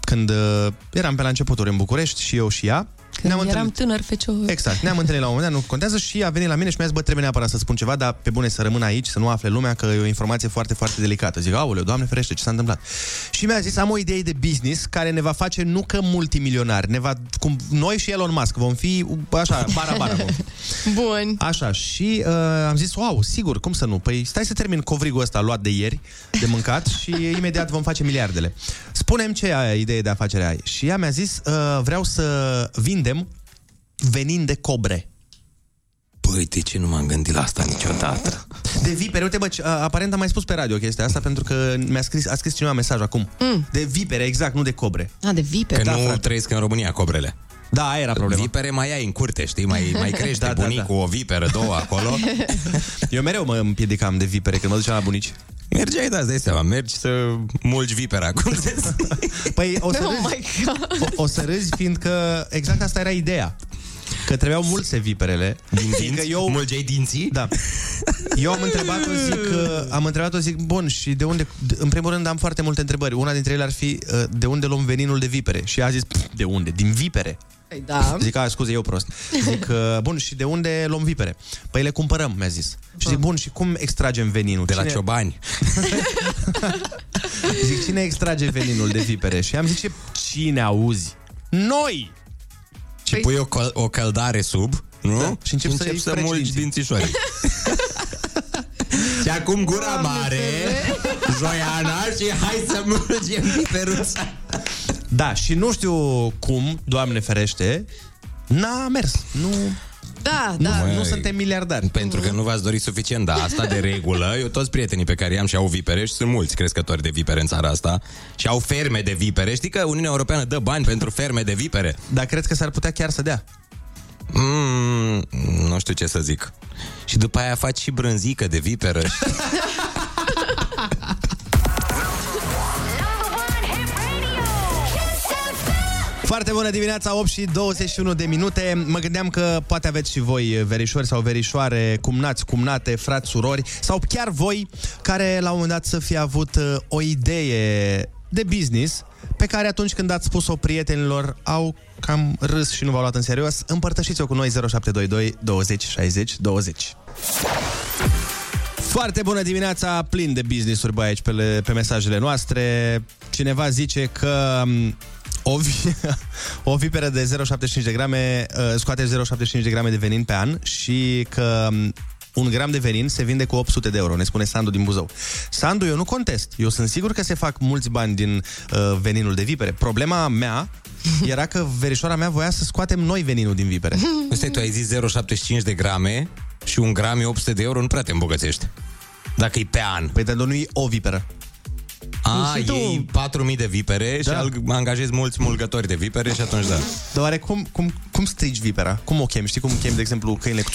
când uh, eram pe la începuturi în București și eu și ea, Când ne-am eram întâlnit. tânăr fecior. Exact, ne-am întâlnit la un moment dat, nu contează și a venit la mine și mi-a zis, bă, trebuie neapărat să spun ceva, dar pe bune să rămân aici, să nu afle lumea că e o informație foarte, foarte delicată. Zic, aoleu, doamne ferește, ce s-a întâmplat? Și mi-a zis, am o idee de business care ne va face nu că multimilionari, ne va, cum noi și Elon Musk vom fi, așa, bara-bara vom fi. Bun. Așa, și uh, am zis, wow, sigur, cum să nu? Păi stai să termin covrigul ăsta luat de ieri, de mâncat și imediat vom face miliardele. Spunem ce e idee de afacere ai. Și ea mi-a zis, uh, vreau să vindem venin de cobre. Băi, de ce nu m-am gândit la asta niciodată? De vipere, uite bă, ce- a- aparent am mai spus pe radio chestia asta pentru că mi-a scris, a scris cineva mesaj acum. Mm. De vipere, exact, nu de cobre. A, de vipere. Că Da, nu frate. trăiesc în România cobrele. Da, aia era problema. Vipere mai ai în curte, știi? Mai, mai crește Da, da, da, bunicul da. o viperă, două acolo. Eu mereu mă împiedicam de vipere când mă duceam la bunici. Mergeai, da, îți dai seama, mergi să mulgi vipera. Cum se Păi o să Oh râzi, my God. o, o să râzi fiindcă exact asta era ideea. Că trebuiau mulse viperele. Din Fiindcă dinți? eu, Mulgeai dinții? Da. Eu am întrebat-o, zic, uh, am întrebat-o, zic, bun, și de unde, de- în primul rând am foarte multe întrebări. Una dintre ele ar fi, uh, de unde luăm veninul de vipere? Și ea a zis, "Pf, de unde? Din vipere. Păi da. Zic, a, scuze, eu prost. Zic, uh, bun, și de unde luăm vipere? Păi le cumpărăm, mi-a zis. Și zic, bun, și cum extragem veninul? De la Cine- ciobani. Zic, cine extrage veninul de vipere? Și am zis, ce, cine auzi? Noi! Și pui o, căl- o căldare sub, nu? Da, și încep să-i să freci mulgi dinții. dințișorii. și acum gura mare, Joiana, și hai să mulgem viperuța. Da, și nu știu cum, Doamne ferește, n-a mers. Nu, Da, nu, da. Măi. nu suntem miliardari. Pentru că nu v-ați dorit suficient, dar asta de regulă, eu toți prietenii pe care i-am și au vipere și sunt mulți crescători de vipere în țara asta și au ferme de vipere. Știi că Uniunea Europeană dă bani pentru ferme de vipere? Dar cred că s-ar putea chiar să dea. Mm, nu știu ce să zic. Și după aia faci și brânzică de viperă. Foarte bună dimineața, 8 și 21 de minute. Mă gândeam că poate aveți și voi verișori sau verișoare, cumnați, cumnate, frați, surori, sau chiar voi care la un moment dat să fi avut uh, o idee de business pe care atunci când ați spus-o prietenilor au cam râs și nu v-au luat în serios. Împărtășiți-o cu noi 0722 20 60 20. Foarte bună dimineața, plin de business-uri băi aici pe, le, pe mesajele noastre. Cineva zice că m, o, vi- o viperă de 0,75 de grame uh, scoate 0,75 de grame de venin pe an și că m, un gram de venin se vinde cu 800 de euro, ne spune Sandu din Buzău. Sandu, eu nu contest. Eu sunt sigur că se fac mulți bani din uh, veninul de vipere. Problema mea era că verișoara mea voia să scoatem noi veninul din vipere. Stai, tu ai zis 0,75 de grame și un gram e 800 de euro, nu prea te îmbogățești. Dacă e pe an. Păi dar nu e o viperă. A, Și tu- iei 4.000 de vipere Da. și al- angajezi mulți mulgători de vipere și atunci da. Dar oare cum, cum, cum strigi vipera? Cum o chemi? Știi cum chemi, de exemplu, câinele cu...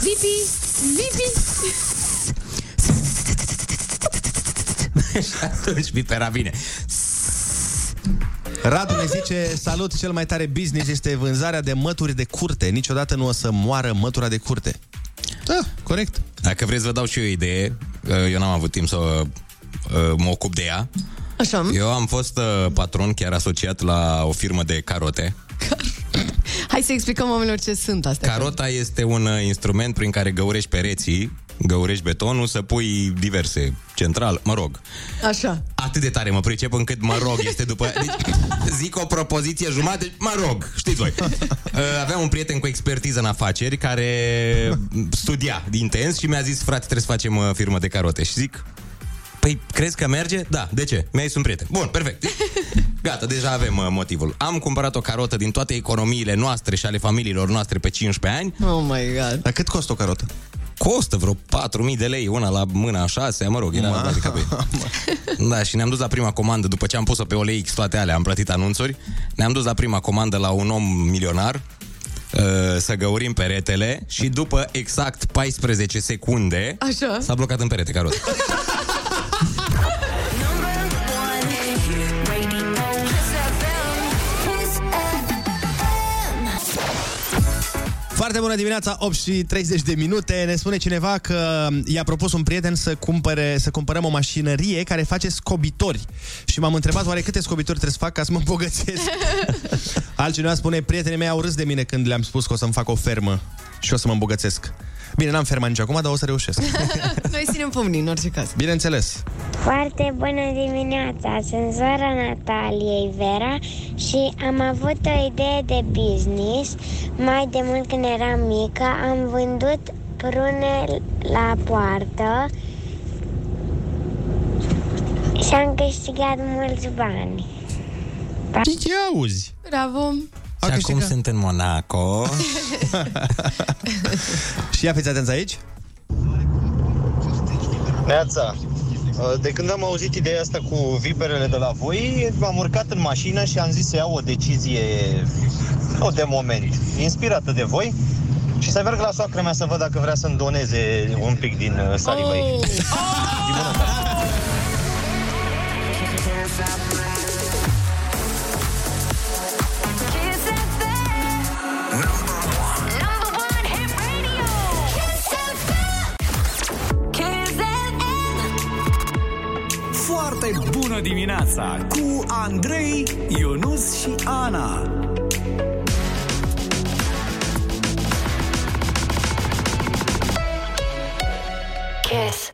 Vipi, Vipi. și atunci vipera vine. Radu ne zice, salut, cel mai tare business este vânzarea de mături de curte. Niciodată nu o să moară mătura de curte. Da, corect. Dacă vreți, vă dau și eu o idee. Eu n-am avut timp să uh, mă ocup de ea. Așa. Eu am fost uh, patron, chiar asociat la o firmă de carote. Hai să explicăm oamenilor ce sunt astea. Carota este un uh, instrument prin care găurești pereții, găurești betonul, să pui diverse, central, mă rog. Așa. Atât de tare mă pricep încât mă rog este după... Deci, zic o propoziție jumate, mă rog, știți voi. Uh, Aveam un prieten cu expertiză în afaceri care studia intens și mi-a zis, frate, trebuie să facem uh, firmă de carote. Și zic, Păi, crezi că merge? Da, de ce? Mi-ai sunt prieten. Bun, perfect. Gata, deja avem uh, motivul. Am cumpărat o carotă din toate economiile noastre și ale familiilor noastre pe 15 ani. Oh my god. Dar cât costă o carotă? Costă vreo 4.000 de lei, una la mâna a 6, mă rog, era Ma- adică pe... Da, și ne-am dus la prima comandă, după ce am pus-o pe OLX, toate alea, am plătit anunțuri, ne-am dus la prima comandă la un om milionar, uh, să găurim peretele și după exact 14 secunde Așa. s-a blocat în perete carota. Foarte bună dimineața, 8 și 30 de minute. Ne spune cineva că i-a propus un prieten să, cumpere, să cumpărăm o mașinărie care face scobitori. Și m-am întrebat oare câte scobitori trebuie să fac ca să mă îmbogățesc. Altcineva spune, prietenii mei au râs de mine când le-am spus că o să-mi fac o fermă și o să mă îmbogățesc. Bine, n-am ferma nici acum, dar o să reușesc. Noi ținem pumnii în orice caz. Bineînțeles. Foarte bună dimineața, sunt sora Nataliei Vera și am avut o idee de business. Mai de mult când eram mică am vândut prune la poartă și am câștigat mulți bani. Ce auzi? Bravo. Și acum sunt în Monaco. și ia fiți atenți aici. Neața, de când am auzit ideea asta cu viperele de la voi, m-am urcat în mașină și am zis să iau o decizie, nu de moment, inspirată de voi, și să merg la soacră mea să văd dacă vrea să-mi doneze un pic din uh, saliva ei. Oh. Din bunătate. bună dimineața cu Andrei, Ionus și Ana. Kiss.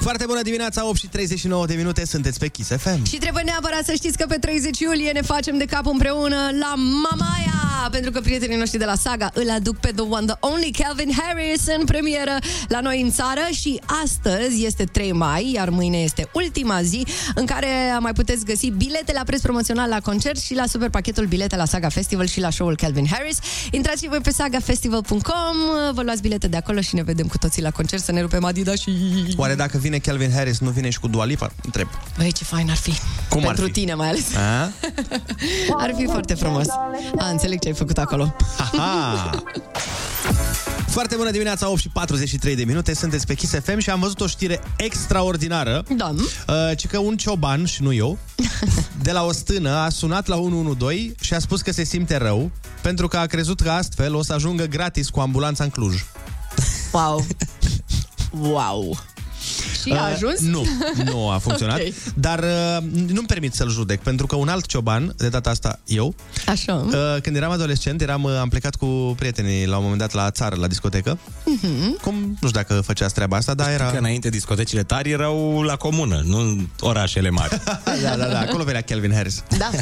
Foarte bună dimineața, 8 și 39 de minute, sunteți pe Kiss FM. Și trebuie neapărat să știți că pe 30 iulie ne facem de cap împreună la Mamaia, pentru că prietenii noștri de la Saga îl aduc pe The One, The Only Calvin Harris în premieră la noi în țară și astăzi este 3 mai, iar mâine este ultima zi în care mai puteți găsi bilete la preț promoțional la concert și la super pachetul bilete la Saga Festival și la show-ul Calvin Harris. Intrați și voi pe sagafestival.com, vă luați bilete de acolo și ne vedem cu toții la concert să ne rupem Adidas și... Oare dacă vine Calvin Harris, nu vine și cu Dua Lipa? Întreb. Băi, ce fain ar fi. Cum ar Pentru fi? tine mai ales. A? Ar fi foarte frumos. A, înțeleg ce ai făcut acolo. Aha! Foarte bună dimineața, 8 și 43 de minute, sunteți pe Kiss FM și am văzut o știre extraordinară. Da. Uh, ci că un cioban, și nu eu, de la o stână a sunat la 112 și a spus că se simte rău pentru că a crezut că astfel o să ajungă gratis cu ambulanța în Cluj. Wow. Wow. Și a Uh, ajuns? Nu, nu a funcționat. Ok. Dar uh, nu-mi permit să-l judec, pentru că un alt cioban, de data asta eu, Așa. uh, când eram adolescent, eram, uh, am plecat cu prietenii la un moment dat la țară, la discotecă. Mhm. Cum, nu știu dacă făceați treaba asta, dar era... Că înainte discotecile tari erau la comună, nu în orașele mari. da, da, da, acolo venea Calvin Harris. Da.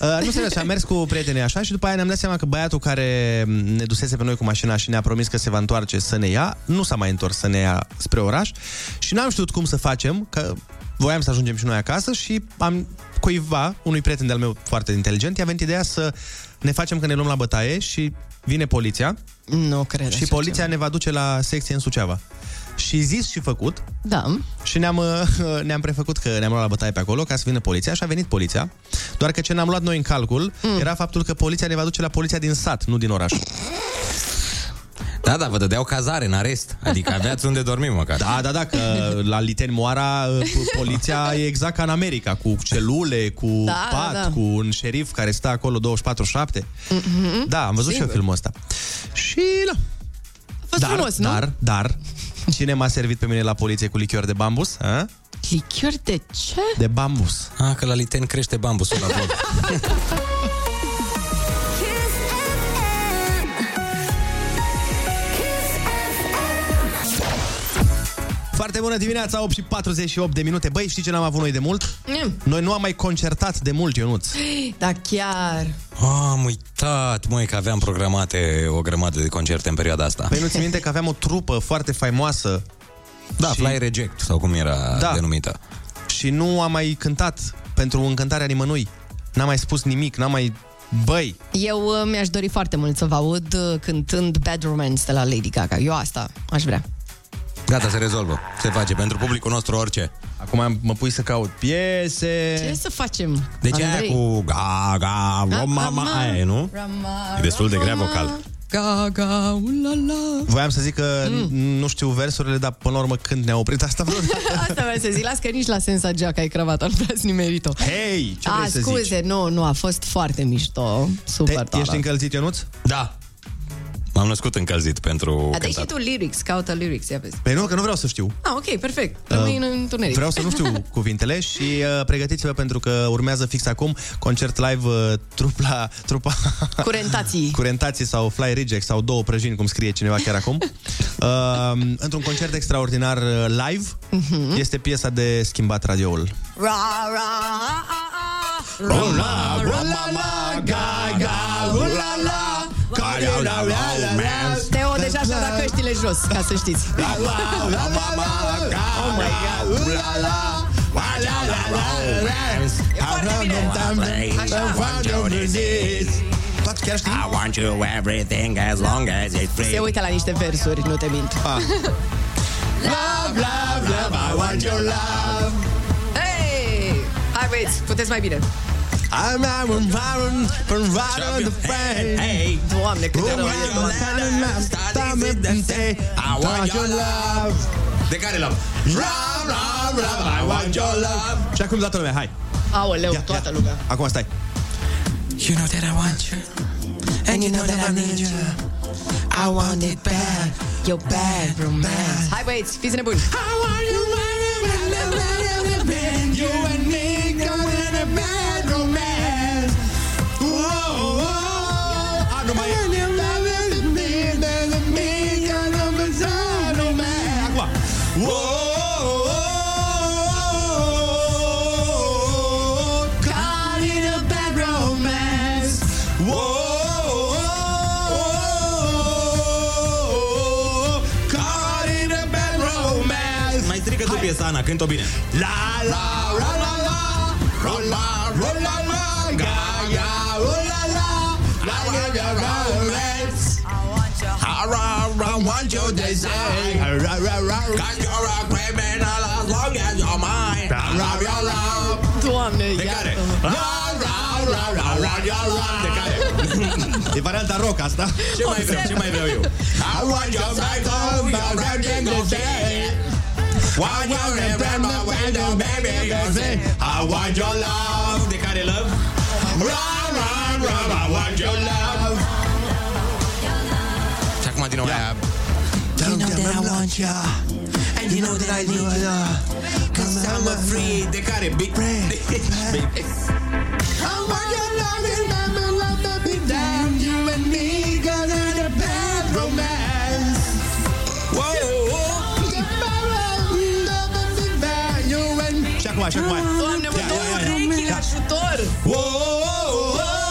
Uh, nu serios, am mers cu prietenii așa și după aia ne-am dat seama că băiatul care ne dusese pe noi cu mașina și ne-a promis că se va întoarce să ne ia, nu s-a mai întors să ne ia spre oraș și n-am știut cum să facem, că voiam să ajungem și noi acasă și am cuiva, unui prieten de-al meu foarte inteligent, i-a venit ideea să ne facem că ne luăm la bătaie și vine poliția Nu cred și așa poliția ceva. ne va duce la secție în Suceava. Și zis și făcut, Da. și ne-am, uh, ne-am prefăcut că ne-am luat la bătaie pe acolo ca să vină poliția și a venit poliția. Doar că ce ne-am luat noi în calcul mm. era faptul că poliția ne va duce la poliția din sat, nu din oraș. Da, da, vă dădeau cazare în arest. Adică aveați unde dormi măcar. Da, da, da, că la Liteni Moara uh, poliția e exact ca în America, cu celule, cu Da, pat, da, da. cu un șerif care stă acolo 24-7. Mhm. Da, am văzut și eu Singur. filmul ăsta. Și na. A fost dar, frumos, nu? dar, dar, cine m-a servit pe mine la poliție cu lichior de bambus? A? Lichior de ce? De bambus. Ah, că la Liten crește bambusul la bloc. Foarte bună dimineața, 8 și 48 de minute. Băi, știi ce n-am avut noi de mult? Mm. Noi nu am mai concertat de mult, Ionuț. Da, chiar. Ah, am uitat, măi, că aveam programate o grămadă de concerte în perioada asta. Păi nu ți minte că aveam o trupă foarte faimoasă Da, și- Fly Reject, sau cum era Da. denumită. și nu am mai cântat pentru încântarea nimănui. N-am mai spus nimic, n-am mai... Băi, Eu uh, mi-aș dori foarte mult să vă aud uh, cântând Bad Romance de la Lady Gaga. Eu asta aș vrea. Gata, se rezolvă. Se face pentru publicul nostru orice. acum mă pui să caut piese... Ce să facem? Deci aia Andrei? cu ga, ga, Rama, mama, aia e, nu? Rama, E destul de grea Rama, vocal. Gaga, ulala. Voiam să zic că mm. nu știu versurile, dar până la urmă când ne-a oprit asta vreodată? Asta vreau să zic, las că nici la sensa geaca ai cravata, nu prea nimerit-o. Hei, ce vrei A, să scuze, zici? nu, nu, a fost foarte mișto. Super Te, tare. ești încălzit, Ionuț? Da. M-am născut încălzit pentru A, dai și cântat. tu lyrics, caută lyrics, ia vezi. Păi nu, că nu vreau să știu. Ah, ok, perfect. Rămâi în întuneric. Vreau să nu știu cuvintele și uh, pregătiți-vă pentru că urmează fix acum concert live uh, trupla, trupa Curentații. Curentații sau Fly Reject sau două prăjini, cum scrie cineva chiar acum. Uh, într-un concert extraordinar uh, live Mhm. este piesa de schimbat radioul. Ra, ra, a, a, a. Ra, ra, la, la, ga, ga, ula, la. Teo deja și-a dat căștile jos, ca să știți. Oh my God! E foarte bine. Așa. Toate chiar știi? I want you everything as long as it's free. Se uită la niște versuri, nu te mint. Ah. Love, love, love, I want your love. Hey! Hai băieți, puteți mai bine. I'm Aaron Byron from right on the fan. Hey, Doamne, câte rău I want your love. De care love? Love, love, love, I want your love. Și acum toată lumea, hai. Aoleu, toată lumea. Acum stai. You know that I want you. And you know that I need you. I want it bad. Your bad romance. Hai băieți, fiți nebuni. You and me strică tu piesa, Ana, cânt-o bine. La la la la la la la la la la ga ga oh la la la la la la romance. I want your desire. Cause you're a criminal as long as you're mine. I love your love. Doamne, De care? Love, love, love, love, love your love. De care? E varianta rock asta. Ce mai vreau? Ce mai vreau eu? I want your back home, your wedding to say. Why you never my window, baby, you say, I want your love. De care love? Run, run, run, I want your love. Și acum din nou aia... You know that I want you. And you know that I need you. Cause I'm a free. De care? Big... I want your love never acum, și acum. Doamne, mă, două urechi, ajutor! Oh, oh, oh, oh!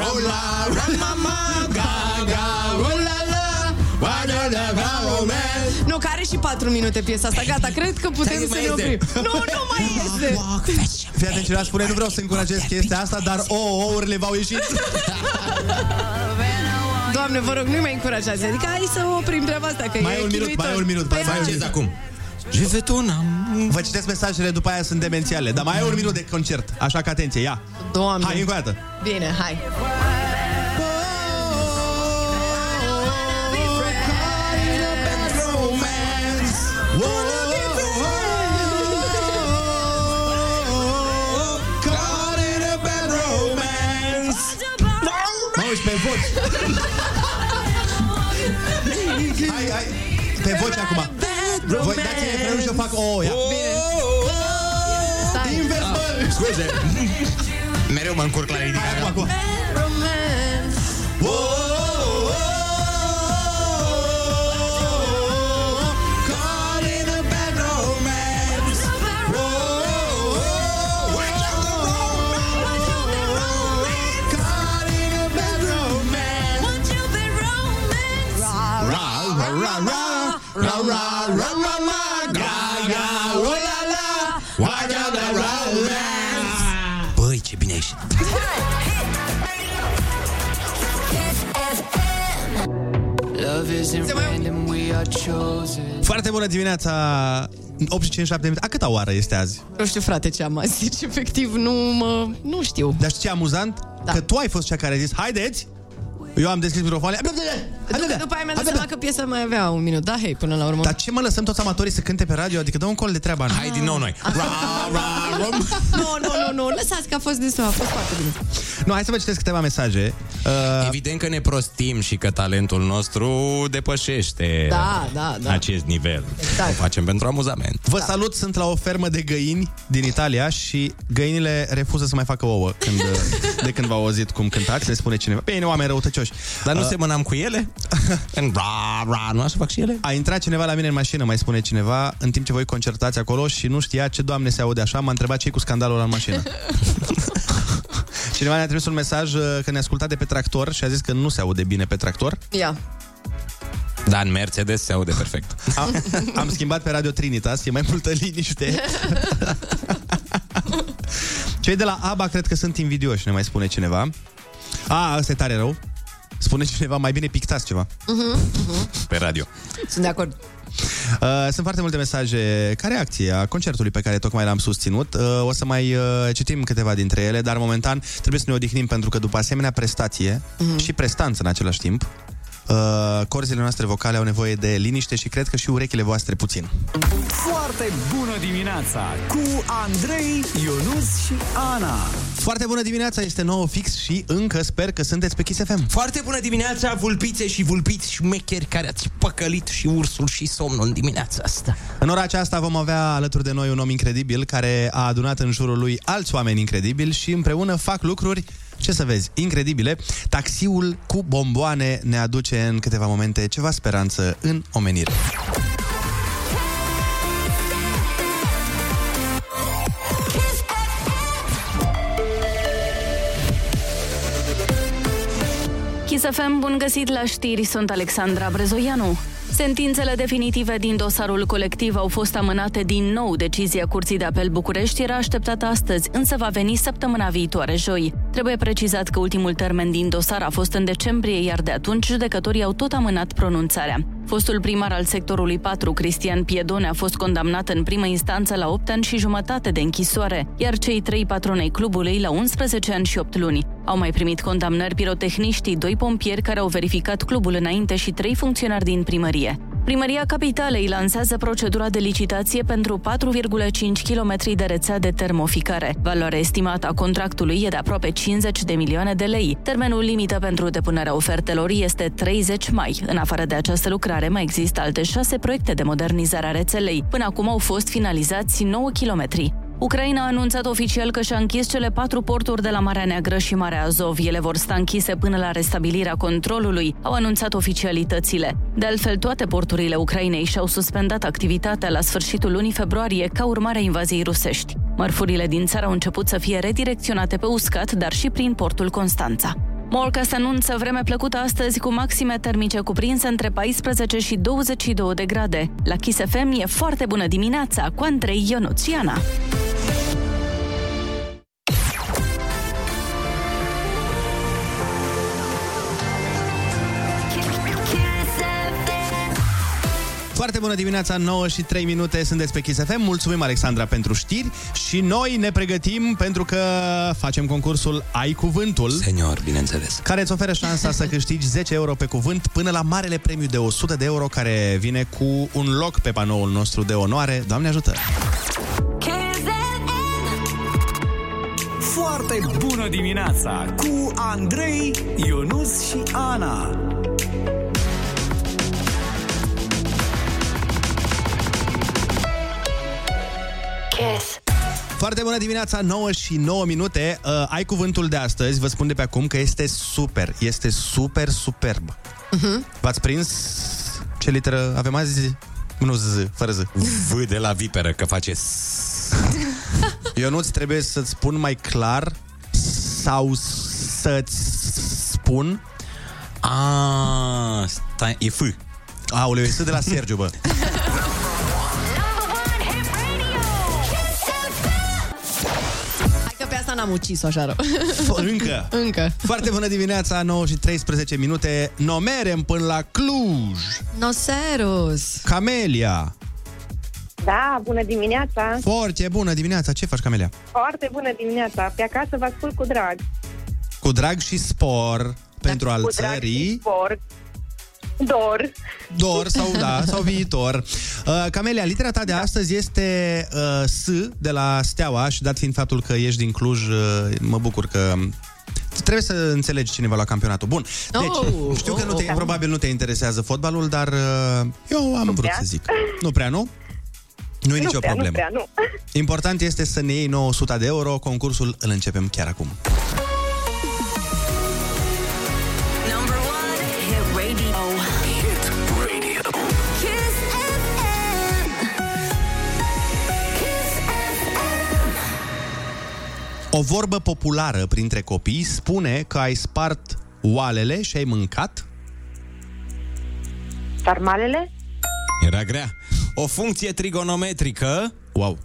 Rola, ra, mama, gaga, rola, la, wa, da, da, da romance. Nu, care și 4 minute piesa asta, gata, cred că putem Stai, să mai ne este. oprim. Nu, nu mai este. Fii atent ce spune, nu vreau să încurajez chestia asta, dar o, ouările v-au ieșit. Doamne, vă rog, nu mai încurajați. Adică hai să oprim treaba asta, că Mai e e un minut, chinuitor. mai e un minut, Păi mai e un Faceți minut. acum. Je veux ton amour. Vă citesc mesajele, după aia sunt demențiale. Dar mai e un minut de concert, așa că atenție, ia. Doamne. Hai, încă o dată. Bine, hai. Hai, hai. Pe voci acum. Voi dați-ne frânul și eu fac o, ia. Stai. Invers, bă. Scuze. Mereu mă încurc la ridicare. Acum, acum. Caught Băi, ce bine ai ieșit. Foarte bună dimineața 8 și 57 minute. A câta oară este azi? Nu știu, frate, ce am azi. Deci, efectiv, nu mă... Nu știu. Dar știi ce e amuzant? Da. Că tu ai fost cea care a zis, haideți! Eu am deschis microfoanele. După, după aia mi-am dat seama că piesa mai avea un minut. Da, hei, până la urmă. Dar ce mă lăsăm toți amatorii să cânte pe radio? Adică dă un col de treabă, Ana. Hai din nou noi. Ra, ra, rom. Nu, nu, nu, nu, lăsați că a fost destul, a fost foarte bine. Nu, hai să vă citesc câteva mesaje. Uh, Evident că ne prostim și că talentul nostru depășește Da, da, da. acest nivel. Exact. O facem pentru amuzament. Vă salut, sunt la o fermă de găini din Italia și găinile refuză să mai facă ouă când, de când v-au auzit cum cântați, le spune cineva. Bine, oameni răutăcioși. Dar nu Uh, semănam cu ele? În ra, ra, nu așa fac și ele? A intrat cineva la mine în mașină, mai spune cineva, în timp ce voi concertați acolo și nu știa ce doamne se aude așa, m-a întrebat ce cu scandalul ăla în mașină. Cineva ne-a trimis un mesaj uh, că ne asculta de pe tractor și a zis că nu se aude bine pe tractor. Ia. Dar în Mercedes se aude perfect. Am, am schimbat pe Radio Trinitas, e mai multă liniște. Cei de la ABA cred că sunt invidioși, ne mai spune cineva. A, ăsta e tare rău. Spune cineva, mai bine pictați ceva. Mhm, mhm. Pe radio. Sunt de acord. Uh, sunt foarte multe mesaje ca reacție a concertului pe care tocmai l-am susținut. Uh, o să mai uh, citim câteva dintre ele, dar momentan trebuie să ne odihnim pentru că după asemenea prestație Mhm. și prestanță în același timp, uh, corzile noastre vocale au nevoie de liniște și cred că și urechile voastre puțin. Foarte bună dimineața cu Andrei, Ionus și Ana. Foarte bună dimineața, este 9 fix și încă sper că sunteți pe Kiss FM. Foarte bună dimineața, vulpițe și vulpiți șmecheri care ați păcălit și ursul și somnul în dimineața asta. În ora aceasta vom avea alături de noi un om incredibil care a adunat în jurul lui alți oameni incredibili și împreună fac lucruri, ce să vezi, incredibile. Taxiul cu bomboane ne aduce în câteva momente ceva speranță în omenire. Kiss FM, bun găsit la știri, sunt Alexandra Brezoianu. Sentințele definitive din dosarul colectiv au fost amânate din nou. Decizia Curții de Apel București era așteptată astăzi, însă va veni săptămâna viitoare, joi. Trebuie precizat că ultimul termen din dosar a fost în decembrie, iar de atunci judecătorii au tot amânat pronunțarea. Fostul primar al sectorului 4, Cristian Piedone, a fost condamnat în primă instanță la 8 ani și jumătate de închisoare, iar cei trei patronei clubului la 11 ani și 8 luni. Au mai primit condamnări pirotehniștii, doi pompieri care au verificat clubul înainte și trei funcționari din primărie. Primăria Capitalei lansează procedura de licitație pentru 4,5 km de rețea de termoficare. Valoarea estimată a contractului e de aproape 50 de milioane de lei. Termenul limită pentru depunerea ofertelor este 30 mai. În afară de această lucrare, mai există alte șase proiecte de modernizare a rețelei. Până acum au fost finalizați 9 kilometri. Ucraina a anunțat oficial că și-a închis cele patru porturi de la Marea Neagră și Marea Azov. Ele vor sta închise până la restabilirea controlului, au anunțat oficialitățile. De altfel, toate porturile Ucrainei și-au suspendat activitatea la sfârșitul lunii februarie ca urmare a invaziei rusești. Mărfurile din țară au început să fie redirecționate pe uscat, dar și prin portul Constanța. Morca se anunță vreme plăcută astăzi cu maxime termice cuprinse între 14 și 22 de grade. La Kiss FM e foarte bună dimineața cu Andrei Ionuțiana. Foarte bună dimineața, 9 și 3 minute, sunteți pe Kiss FM. Mulțumim, Alexandra, pentru știri și noi ne pregătim pentru că facem concursul Ai Cuvântul. Senior, bineînțeles. Care îți oferă șansa să câștigi 10 euro pe cuvânt până la marele premiu de 100 de euro care vine cu un loc pe panoul nostru de onoare. Doamne ajută! Foarte bună dimineața cu Andrei, Ionus și Ana. Kiss. Foarte bună dimineața, 9 și 9 minute. Uh, ai cuvântul de astăzi, vă spun de pe acum că este super, este super superb. Uh-huh. V-ați prins ce literă avem azi? Nu Z, fără Z. V de la viperă, că face s- Eu nu-ți trebuie să-ți spun mai clar sau să-ți spun... A, stai, e F. Aoleu, e S de la Sergiu, bă. n-am ucis-o așa rău. Încă. Încă. Foarte bună dimineața, 9 și 13 minute. Nomerem până la Cluj. Noserus. Camelia. Da, bună dimineața! Foarte bună dimineața. Ce faci, Camelia? Foarte bună dimineața! Pe acasă vă ascult cu drag. Cu drag și spor pentru al cu drag și țării. spor. Dor. Dor sau da, sau viitor. Uh, Camelia, litera ta de astăzi este uh, S de la Steaua și dat fiind faptul că ești din Cluj, uh, mă bucur că Trebuie să înțelegi cineva la campionatul. Bun. Deci, Oh, știu că nu te, oh. probabil nu te interesează fotbalul, dar uh, eu am vrut prea. să zic. Nu prea, nu? Nu e nu nicio prea, problemă. Nu prea, nu. Important este să ne iei 900 de euro. Concursul îl începem chiar acum. O vorbă populară printre copii spune că ai spart oalele și ai mâncat? Sarmalele? Era grea. O funcție trigonometrică... Wow.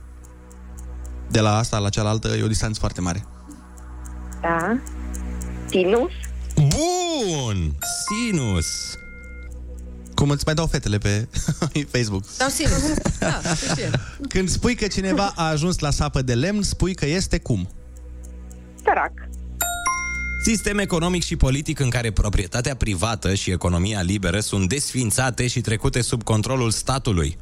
De la asta la cealaltă e o distanță foarte mare. Da. Sinus? Bun! Sinus! Cum îți mai dau fetele pe Facebook. Dau sinus. Da, se știe. Când spui că cineva a ajuns la sapă de lemn, spui că este cum? Sărac. Sistem economic și politic în care proprietatea privată și economia liberă sunt desfințate și trecute sub controlul statului.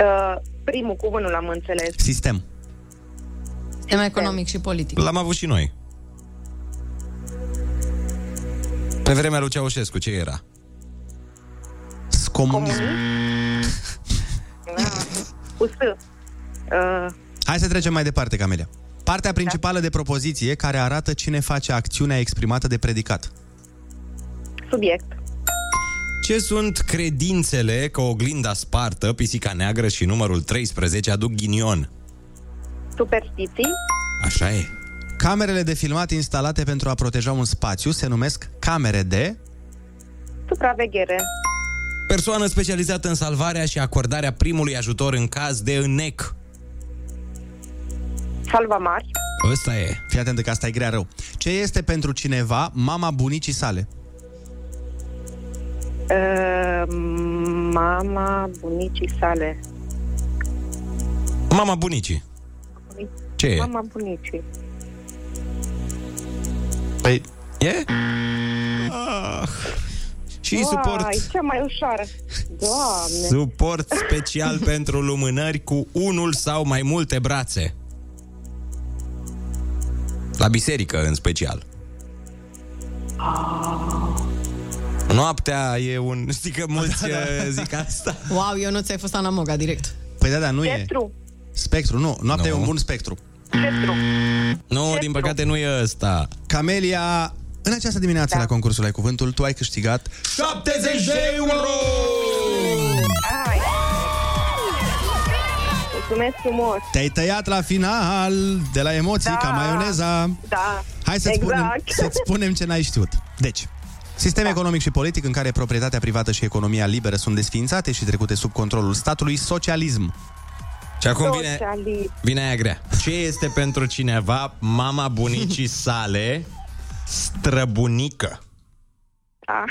Uh, primul cuvânt nu l-am înțeles. Sistem. Sistem economic și politic. L-am avut și noi. Pe vremea lui Ceaușescu, ce era? Comunism. Cu S. Uh, Hai să trecem mai departe, Camelia. Partea principală de propoziție care arată cine face acțiunea exprimată de predicat. subiect. Ce sunt credințele că oglinda spartă, pisica neagră și numărul 13 aduc ghinion? Superstiții. Așa e. Camerele de filmat instalate pentru a proteja un spațiu se numesc camere de... Supraveghere. Persoană specializată în salvarea și acordarea primului ajutor în caz de înnec. Salvamari. Ăsta e. Fii atent că asta e grea rău. Ce este pentru cineva mama bunicii sale? Uh, mama bunicii sale. Mama bunicii. Ce e? Mama bunicii. Păi, e? Ah. Și Uai, suport, cea mai ușoară. Doamne. suport special pentru lumânări cu unul sau mai multe brațe. La biserică, în special. Noaptea e un... Știi că mulți da, da. zic asta? Wow, eu nu ți-ai fost Ana Moga direct. Păi da, da, nu Spectru. e. Spectru, nu. Noaptea Nu. e un bun spectru. Spectru. Nu, din păcate nu e ăsta. Camelia, în această dimineață da. la concursul Ai Cuvântul, tu ai câștigat 70 de euro! Mulțumesc frumos. Te-ai tăiat la final de la emoții Da. ca maioneza. Da. Hai să-ți, exact. spunem, să-ți spunem ce n-ai știut. Deci, sistem economic și politic în care proprietatea privată și economia liberă sunt desființate și trecute sub controlul statului, socialism. Și acum vine, Socialism. vine aia grea. Ce este pentru cineva mama bunicii sale străbunică? Da.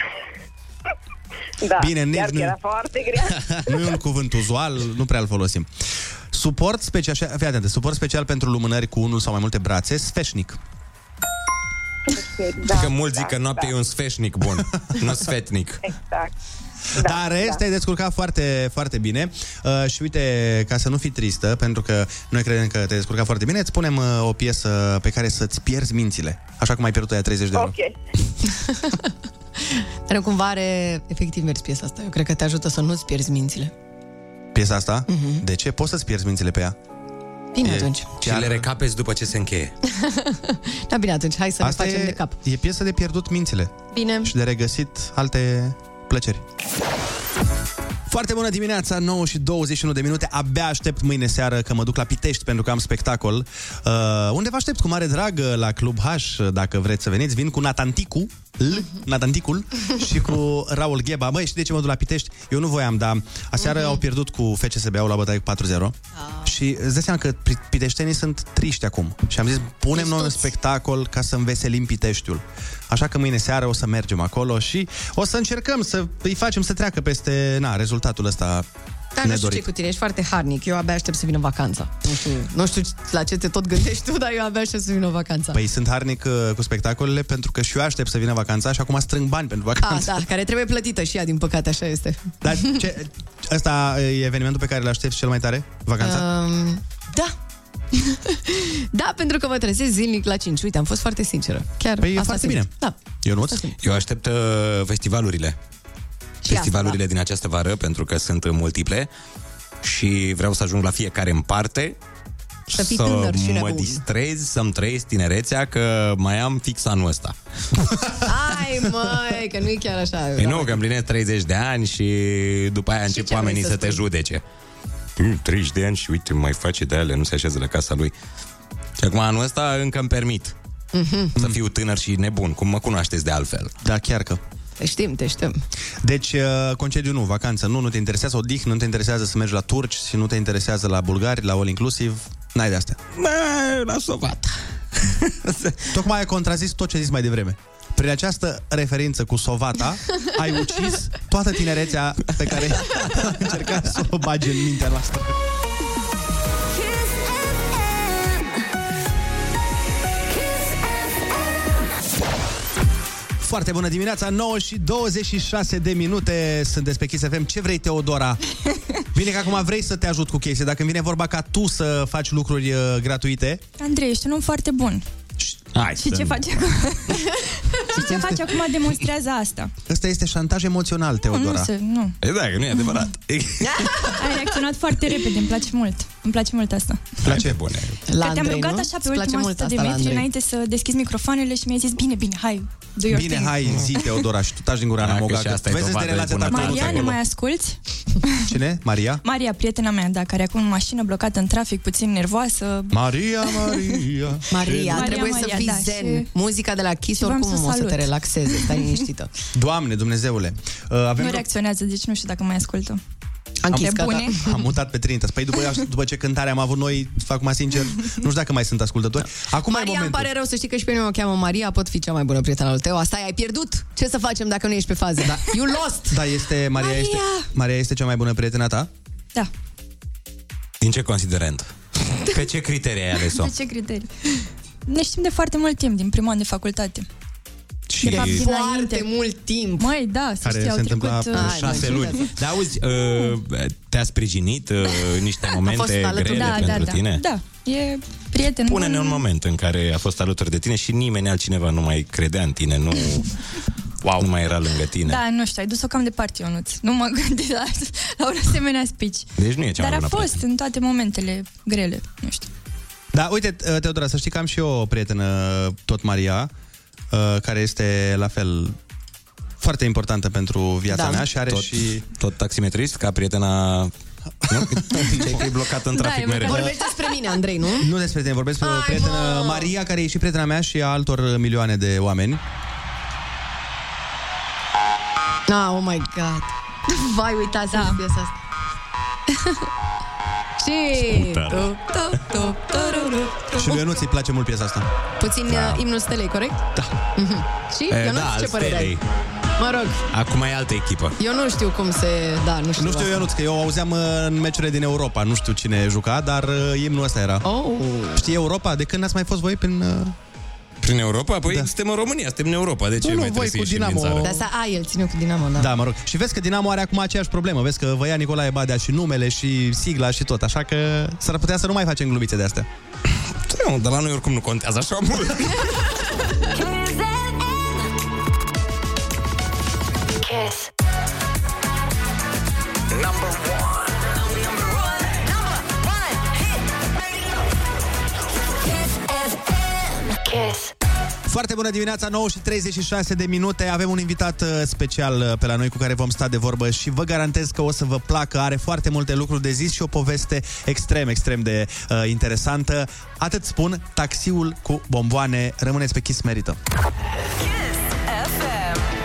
Da, Bine, nici chiar nu- că era foarte grea. nu e un cuvânt uzual, nu prea îl folosim. Suport special, fii atent, suport special pentru lumânări cu unul sau mai multe brațe, sfeșnic. Da, că mulți zic da, că noaptea da. e un sfeșnic bun, nu sfetnic. Exact. Da, Dar rest, da. te-ai descurcat foarte, foarte bine uh, și uite, ca să nu fii tristă, pentru că noi credem că te-ai descurcat foarte bine, îți punem uh, o piesă pe care să-ți pierzi mințile, așa cum ai pierdut aia 30 de euro. Ok. Dar cumva are efectiv mers piesa asta. Eu cred că te ajută să nu-ți pierzi mințile. Piesa asta? Mhm. De ce? Poți să-ți pierzi mințile pe ea. Bine E- atunci. Și le recapeți după ce se încheie. Da, bine atunci. Hai să Asta ne facem e, de cap. e piesă de pierdut mințile Bine. și de regăsit alte plăceri. Foarte bună dimineața, 9 și 21 de minute. Abia aștept mâine seară că mă duc la Pitești pentru că am spectacol. Uh, unde vă aștept cu mare drag uh, la Club H, dacă vreți să veniți. Vin cu Natanticu, L, Natanticul și cu Raul Gheba. Băi, știi de ce mă duc la Pitești? Eu nu voiam, dar aseară Mhm. au pierdut cu FCSB-ul la bătaie cu 4-0. Și îți dai seama că pri- piteștenii sunt triști acum. Și am zis, punem noi un spectacol ca să înveselim Piteștiul. Așa că mâine seară o să mergem acolo și o să încercăm să îi facem să treacă peste na, rezultatul ăsta Dar nu știu nedorit. ce cu tine, ești foarte harnic. Eu abia aștept să vină vacanța. Nu știu, nu știu la ce te tot gândești tu, dar eu abia aștept să vină vacanța. Păi sunt harnic uh, cu spectacolele pentru că și eu aștept să vină vacanța și acum strâng bani pentru Ah, vacanță. da, care trebuie plătită și ea, din păcate, așa este. Dar ce, ăsta e evenimentul pe care îl aștepți cel mai tare? Vacanța? Um, da. da, pentru că mă trezesc zilnic la 5. Uite, am fost foarte sinceră. Chiar Păi e asta foarte simt. bine. Da. Eu nu Eu aștept uh, festivalurile. Și festivalurile asta, din această vară, pentru că sunt multiple și vreau să ajung la fiecare în parte Să fii să tânăr și mă nebun. distrez, să-mi trăiesc tinerețea, că mai am fix anul ăsta. Ai, măi, că nu e chiar așa. Păi nu, că împlinesc 30 de ani și după aia încep ce vrei oamenii să să, te spui? judece. Mm, 30 de ani și uite, mai face de ale, nu se așează la casa lui. Și acum anul ăsta încă îmi permit Mhm. să fiu tânăr și nebun, cum mă cunoașteți de altfel. Da, chiar că. Te știm, te știm. Deci, uh, concediu nu, vacanță nu, nu te interesează odihnă, nu te interesează să mergi la turci și nu te interesează la bulgari, la all inclusiv, n-ai de astea. La sovat. Tocmai ai contrazis tot ce ai zis mai devreme. Prin această referință cu Sovata, ai ucis toată tinerețea pe care ai încercat să o bagi în mintea noastră. Foarte bună dimineața, 9 și 26 de minute Sunteți pe Kiss FM. Ce vrei, Teodora? Bine că acum vrei să te ajut cu chestii Dacă îmi vine vorba ca tu să faci lucruri uh, gratuite Andrei, ești un om foarte bun. Hai Și ce faci acum? și ce faci acum demonstrează asta. Ăsta este șantaj emoțional, Nu, Teodora nu, se, nu. E da, că nu e adevărat. Ai reacționat foarte repede, îmi place mult. Îmi place mult asta. Place bune. La că te-am Andrei, rugat nu? așa pe Îți place ultima mult 100 de asta la metri Andrei. înainte să deschizi microfoanele și mi-ai zis bine, bine, hai, do your Bine, thing. hai, zi, Teodora Și tu taci din gura Dacă Namoga și că asta e Vezi de dovadă de relația ta cu bunătate. Maria, ne acolo. mai asculti? Cine? Maria? Maria, prietena mea, da, care acum în mașină blocată în trafic, puțin nervoasă. Maria, Maria Maria, Maria, trebuie Maria, să fii da, zen. și- Muzica de la Kiss și v-am oricum să o să salut. te relaxeze, stai liniștită. Doamne, Dumnezeule uh, avem nu vreo- reacționează, deci nu știu dacă mai ascultă. Am închis E gata. bune? Am mutat pe Trinitas. Păi după, după ce cântare am avut noi, fac mai sincer, nu știu dacă mai sunt ascultători. Acum e Maria, îmi momentul. pare rău să știi că și pe mine mă cheamă Maria, pot fi cea mai bună prietenă al tău. Asta ai pierdut. Ce să facem dacă nu ești pe fază? Da. You lost. Da, este Maria, Maria! este Maria este cea mai bună prietena ta? Da. Din ce considerent? Pe ce criterii ai ales-o? Pe ce criterii? Ne știm de foarte mult timp, din primul an de facultate. Și De fapt, din Foarte înainte. mult timp. Măi, da, să Care știi, au se întâmpla trecut... cu uh, Ai, șase mă, luni. ce Da, auzi, uh, te-a sprijinit uh, în niște momente alături de- grele da, pentru da, tine? da. Da, e prieten Pune-ne bun. un moment în care a fost alături de tine și nimeni altcineva nu mai credea în tine, nu, wow. nu mai era lângă tine. Da, nu știu, ai dus-o cam departe, Ionuț. Nu mă gândi la, la un asemenea speech. Deci nu e cea Dar mai a bună fost în toate momentele grele, nu știu. Da, uite, Teodora, să știi că am și eu o prietenă, tot Maria, uh, care este la fel foarte importantă pentru viața Da. mea și are tot, și... tot taximetrist, ca prietena... Nu? Ce ai blocat în Da, trafic e mereu. Vorbești despre mine, Andrei, nu? Nu despre tine, vorbesc despre o Hai, prietenă, mă! Maria, care e și prietena mea și a altor milioane de oameni. Ah, oh my god. Vai, uitați da. Da. piesa asta. și... tare. Tu, tu, tu, tururu. Și lui Ionuț îi place mult piesa asta. Puțin da. imnul stelei, corect? Da. Mhm. Și? E, Eu nu da, știu ce al părere ai. Stelei. Mă rog, Acum e altă echipă. eu nu știu cum se... Da, nu știu Nu știu, asta. Ionuț, că eu auzeam uh, în meciurile din Europa, nu știu cine juca, dar uh, imnul ăsta era. Oh. Știi Europa? De când ați mai fost voi prin... Uh... Prin Europa? Păi Da. da. suntem în România, suntem în Europa. De ce Nu, nu, mai voi trebuie să cu ieșim din Dinamo. țară? De asta, a, el ține cu Dinamo, da. Da, mă rog. Și vezi că Dinamo are acum aceeași problemă. Vezi că vă ia Nicolae Badea și numele și sigla și tot. Așa că s-ar putea să nu mai facem glumițe de astea. Nu, dar la noi oricum nu contează așa mult. Kiss. Kiss. Foarte bună dimineața, 9 și 36 de minute. Avem un invitat uh, special uh, pe la noi cu care vom sta de vorbă și vă garantez că o să vă placă. Are foarte multe lucruri de zis și o poveste extrem, extrem de uh, interesantă. Atât spun, taxiul cu bomboane. Rămâneți pe Kiss Merită. FM.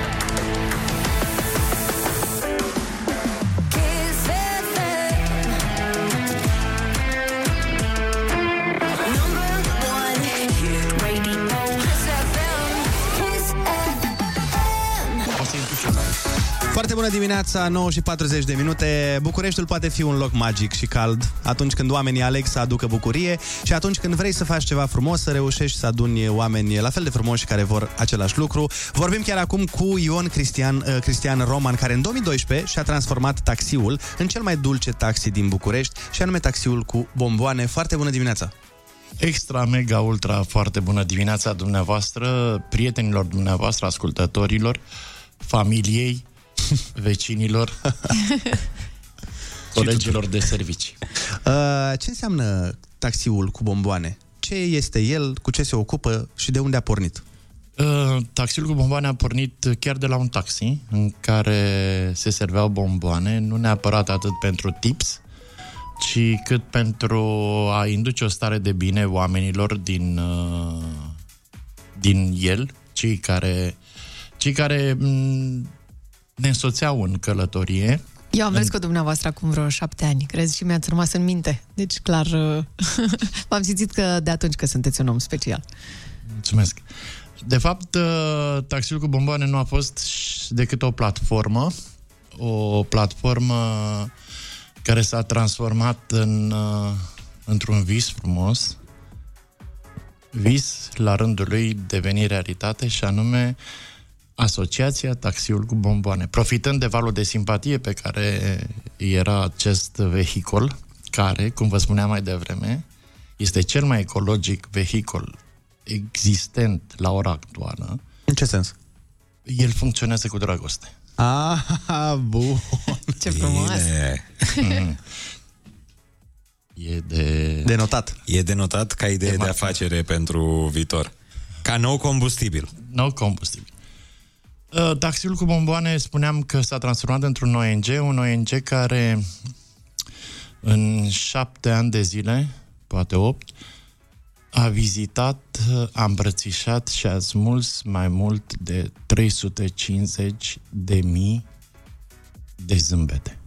Foarte bună dimineața, 9 și 40 de minute. Bucureștiul poate fi un loc magic și cald atunci când oamenii aleg să aducă bucurie și atunci când vrei să faci ceva frumos, să reușești să aduni oameni la fel de frumoși care vor același lucru. Vorbim chiar acum cu Ion Cristian, uh, Cristian Roman, care în 2012 și-a transformat taxiul în cel mai dulce taxi din București și anume taxiul cu bomboane. Foarte bună dimineața! Extra, mega, ultra, foarte bună dimineața dumneavoastră, prietenilor dumneavoastră, ascultătorilor, familiei, vecinilor, colegilor de servicii. Uh, ce înseamnă taxiul cu bomboane? Ce este el, cu ce se ocupă și de unde a pornit? Uh, Taxiul cu bomboane a pornit chiar de la un taxi în care se serveau bomboane, nu neapărat atât pentru tips, ci cât pentru a induce o stare de bine oamenilor din, uh, din el, cei care, cei care m, ne însoțeau în călătorie. Eu am mers cu dumneavoastră acum vreo șapte ani, crezi, și mi-ați rămas în minte. Deci, clar, uh, v-am simțit că de atunci că sunteți un om special. Mulțumesc. De fapt, uh, taxiul cu bomboane nu a fost decât o platformă, o platformă care s-a transformat în, uh, într-un vis frumos, vis la rândul lui deveni realitate și anume Asociația Taxiul cu Bomboane. Profitând de valul de simpatie pe care era acest vehicol, care, cum vă spuneam mai devreme, este cel mai ecologic vehicol existent la ora actuală. În ce sens? El funcționează cu dragoste. Ah, bun. Ce frumos. Mm. E de... De notat. E de notat ca idee de, de afacere pentru viitor. Ca nou combustibil. Nou combustibil. Uh, Taxiul cu bomboane spuneam că s-a transformat într-un ONG, un ONG care în șapte ani de zile, poate opt, a vizitat, a îmbrățișat și a smuls mai mult de 350 de mii de zâmbete.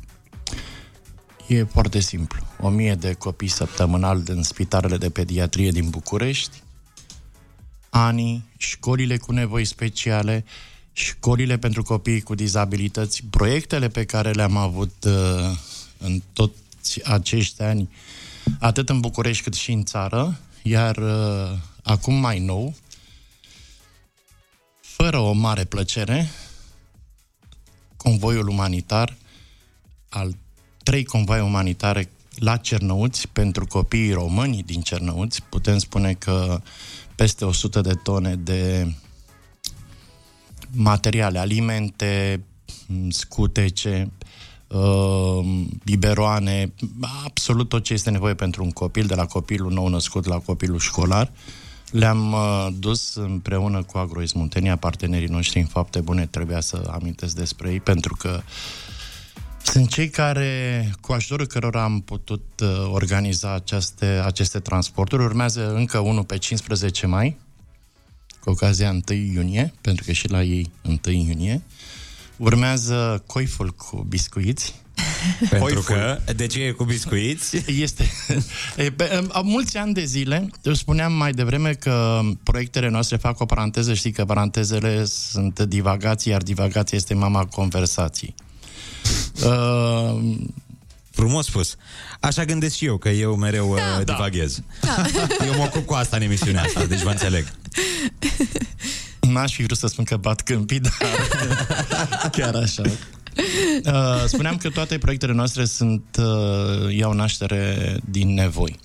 E foarte simplu. O mie de copii săptămânal în spitalele de pediatrie din București, anii, școlile cu nevoi speciale, școlile pentru copii cu dizabilități, proiectele pe care le-am avut uh, în toți acești ani, atât în București cât și în țară, iar uh, acum mai nou, fără o mare plăcere, convoiul umanitar al trei convoaie umanitare la Cernăuți pentru copiii români din Cernăuți. Putem spune că peste 100 de tone de materiale, alimente, scutece, uh, biberoane, absolut tot ce este nevoie pentru un copil, de la copilul nou născut la copilul școlar. Le-am uh, dus împreună cu Agrois Muntenia, partenerii noștri în fapte bune, trebuia să amintesc despre ei, pentru că sunt cei care, cu ajutorul cărora am putut uh, organiza aceste, aceste transporturi. Urmează încă unul pe 15 mai, cu ocazia 1 iunie, pentru că și la ei 1 iunie. Urmează coiful cu biscuiți. Pentru că, de ce e cu biscuiți? Este. E, pe, am mulți ani de zile, eu spuneam mai devreme că proiectele noastre fac o paranteză, știi că parantezele sunt divagații, iar divagația este mama conversației. Uh, Frumos spus. Așa gândesc și eu, că eu mereu da. uh, divaghez. Da. Eu mă ocup cu asta în emisiunea asta, deci vă înțeleg. N-aș fi vrut să spun că bat câmpii, dar chiar așa. Uh, spuneam că toate proiectele noastre sunt uh, iau naștere din nevoi.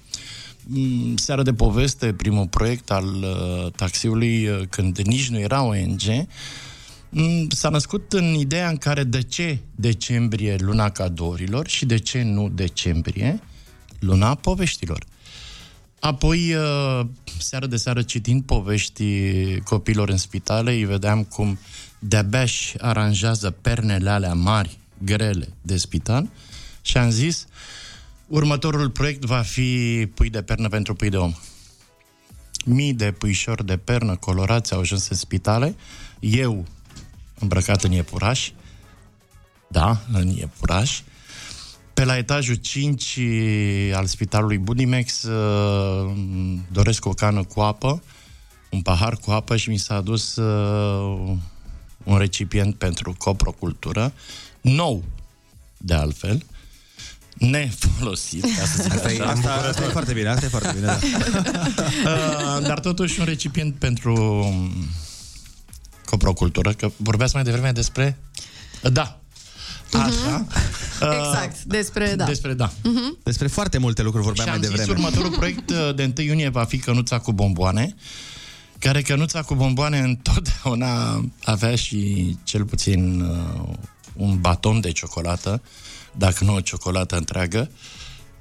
Mm, Seara de poveste, primul proiect al uh, taxiului, uh, când nici nu era ONG, mm, s-a născut în ideea în care de ce decembrie luna cadourilor și de ce nu decembrie luna poveștilor. Apoi, uh, seară de seară, citind povești copilor în spitale, îi vedeam cum de-abia își aranjează pernele alea mari, grele, de spital și am zis, următorul proiect va fi pui de pernă pentru pui de om. Mii de puișori de pernă colorați au ajuns în spitale, eu îmbrăcat în iepuraș, da, în iepuraș, pe la etajul 5 al spitalului Budimex uh, doresc o cană cu apă, un pahar cu apă și mi s-a adus uh, un recipient pentru coprocultură, nou, de altfel, nefolosit, ca să zic Asta e- așa. asta- asta e foarte bine, asta e foarte bine, da. Uh, Dar totuși un recipient pentru coprocultură, că vorbeați mai devreme despre... Da, Așa. Exact, despre, da. Despre, da. Mhm. Despre foarte multe lucruri Și vorbeam am mai zis, devreme. următorul proiect uh, de 1 iunie va fi Cănuța cu bomboane, care Cănuța cu bomboane întotdeauna avea și cel puțin uh, un baton de ciocolată, dacă nu o ciocolată întreagă,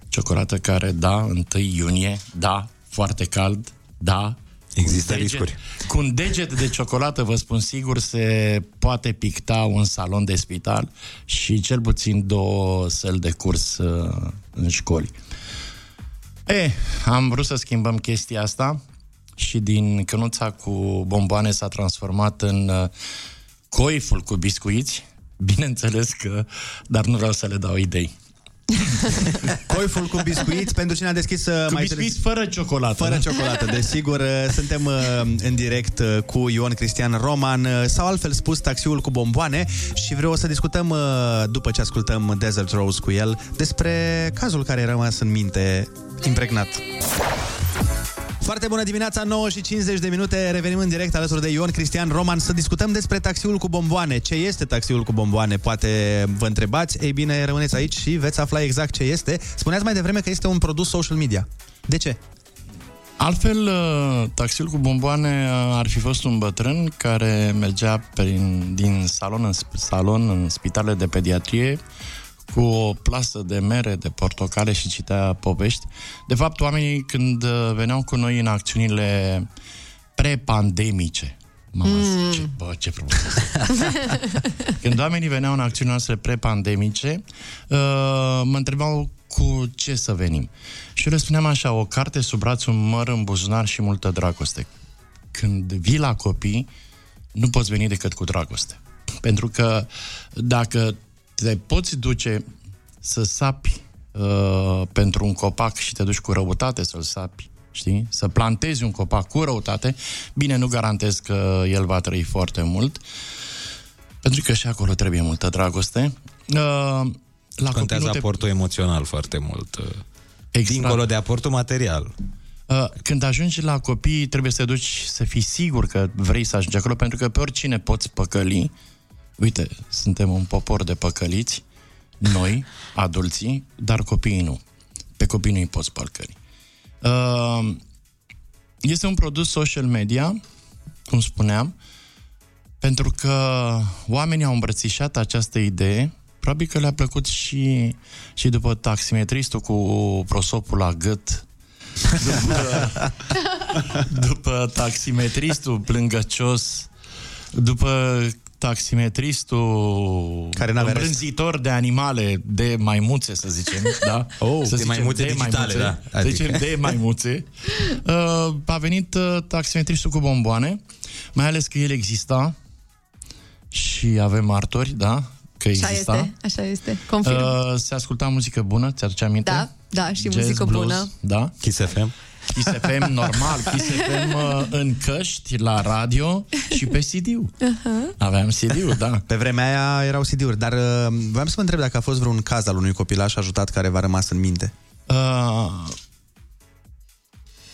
ciocolată care, da, 1 iunie, da, foarte cald, da, Există Cu un deget- riscuri. Cu un deget de ciocolată, vă spun sigur, se poate picta un salon de spital și cel puțin două săli de curs uh, în școli. E, am vrut să schimbăm chestia asta și din cănuța cu bomboane s-a transformat în uh, coiful cu biscuiți. Bineînțeles că, dar nu vreau să le dau idei. Coiful cu biscuiți pentru cine a deschis uh, Cu mai biscuiți fără ciocolată. Fără ciocolată, desigur. uh, Suntem uh, în direct uh, cu Ion Cristian Roman, uh, sau altfel spus, taxiul cu bomboane și vreau să discutăm, uh, după ce ascultăm Desert Rose cu el, despre cazul care a rămas în minte impregnat. Foarte bună dimineața, 9 și 50 de minute. Revenim în direct alături de Ion Cristian Roman să discutăm despre taxiul cu bomboane. Ce este taxiul cu bomboane? Poate vă întrebați. Ei bine, rămâneți aici și veți afla exact ce este. Spuneați mai devreme că este un produs social media. De ce? Altfel, uh, taxiul cu bomboane uh, ar fi fost un bătrân care mergea prin, din salon în sp- salon în spitale de pediatrie cu o plasă de mere, de portocale și citea povești. De fapt, oamenii când uh, veneau cu noi în acțiunile pre-pandemice, Mama mm. zice, bă, ce frumos. Când oamenii veneau în acțiunile noastre pre-pandemice, uh, mă întrebau cu ce să venim. Și eu le spuneam așa, o carte sub braț, un măr în buzunar și multă dragoste. Când vii la copii, nu poți veni decât cu dragoste. Pentru că dacă te poți duce să sapi uh, pentru un copac și te duci cu răutate să-l sapi, știi? Să plantezi un copac cu răutate, bine, nu garantez că el va trăi foarte mult, pentru că și acolo trebuie multă dragoste. Uh, la copii Contează nu te- aportul emoțional foarte mult. uh, Exact. Dincolo de aportul material. Uh, Când ajungi la copii, trebuie să te duci să fii sigur că vrei să ajungi acolo, pentru că pe oricine poți păcăli. Uite, suntem un popor de păcăliți, noi, adulții, dar copiii nu. Pe copii nu îi poți păcăli. Uh, Este un produs social media, cum spuneam, pentru că oamenii au îmbrățișat această idee, probabil că le-a plăcut și, și după taximetristul cu prosopul la gât, după, după taximetristul plângăcios, după taximetristul Care n-avea rest. îmbrânzitor de animale, de maimuțe, să zicem, da? Oh, să de maimuțe digitale, da. Să Adică. zicem de maimuțe. Uh, a venit uh, taximetristul cu bomboane, mai ales că el exista și avem martori, da? Că Așa exista. este, așa este. Confirm. Uh, se asculta muzică bună, ți-aduce aminte? Da, da, și Jazz, muzică blues, bună. Da. Kiss FM. Kiss FM, normal, Kiss FM uh, în căști, la radio și pe CD-ul. Uh-huh. Aveam CD-ul, da. Pe vremea aia erau CD-uri, dar uh, voiam să vă întreb dacă a fost vreun caz al unui copilaș ajutat care v-a rămas în minte. Uh,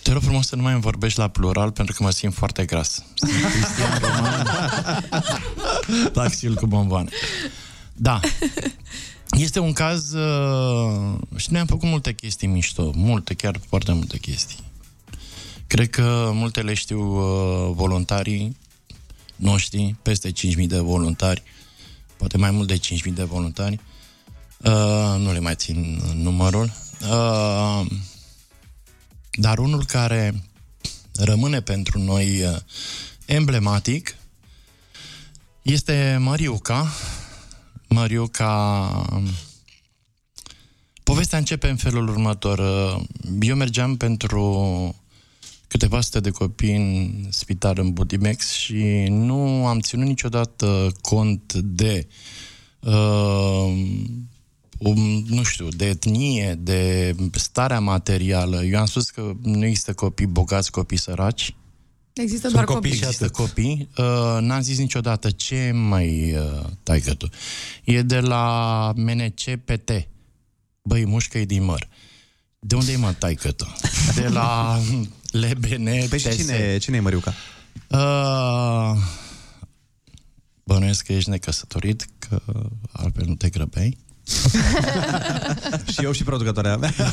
te rog frumos să nu mai îmi vorbești la plural pentru că mă simt foarte gras. Sunt Cristian Roman, taxiul cu bomboane. Da. Este un caz uh, și ne-am făcut multe chestii mișto, multe, chiar foarte multe chestii. Cred că multe le știu uh, voluntarii noștri, peste 5.000 de voluntari, poate mai mult de 5.000 de voluntari. Uh, nu le mai țin numărul. Uh, dar unul care rămâne pentru noi uh, emblematic este Mariuca. Mariuca... Povestea începe în felul următor. Uh, Eu mergeam pentru câteva sute de copii în spital în Budimex și nu am ținut niciodată cont de uh, um, nu știu, de etnie, de starea materială. Eu am spus că nu există copii bogați, copii săraci. Există doar copii. Există copii. Uh, n-am zis niciodată ce mai uh, taică tu. E de la MNCPT. Băi, mușcă e din măr. De unde e mă taică tu? De la LBN Păi și cine, cine e Măriuca? Uh, bănuiesc că ești necăsătorit, că altfel nu te grăbeai. și eu și producătoarea mea.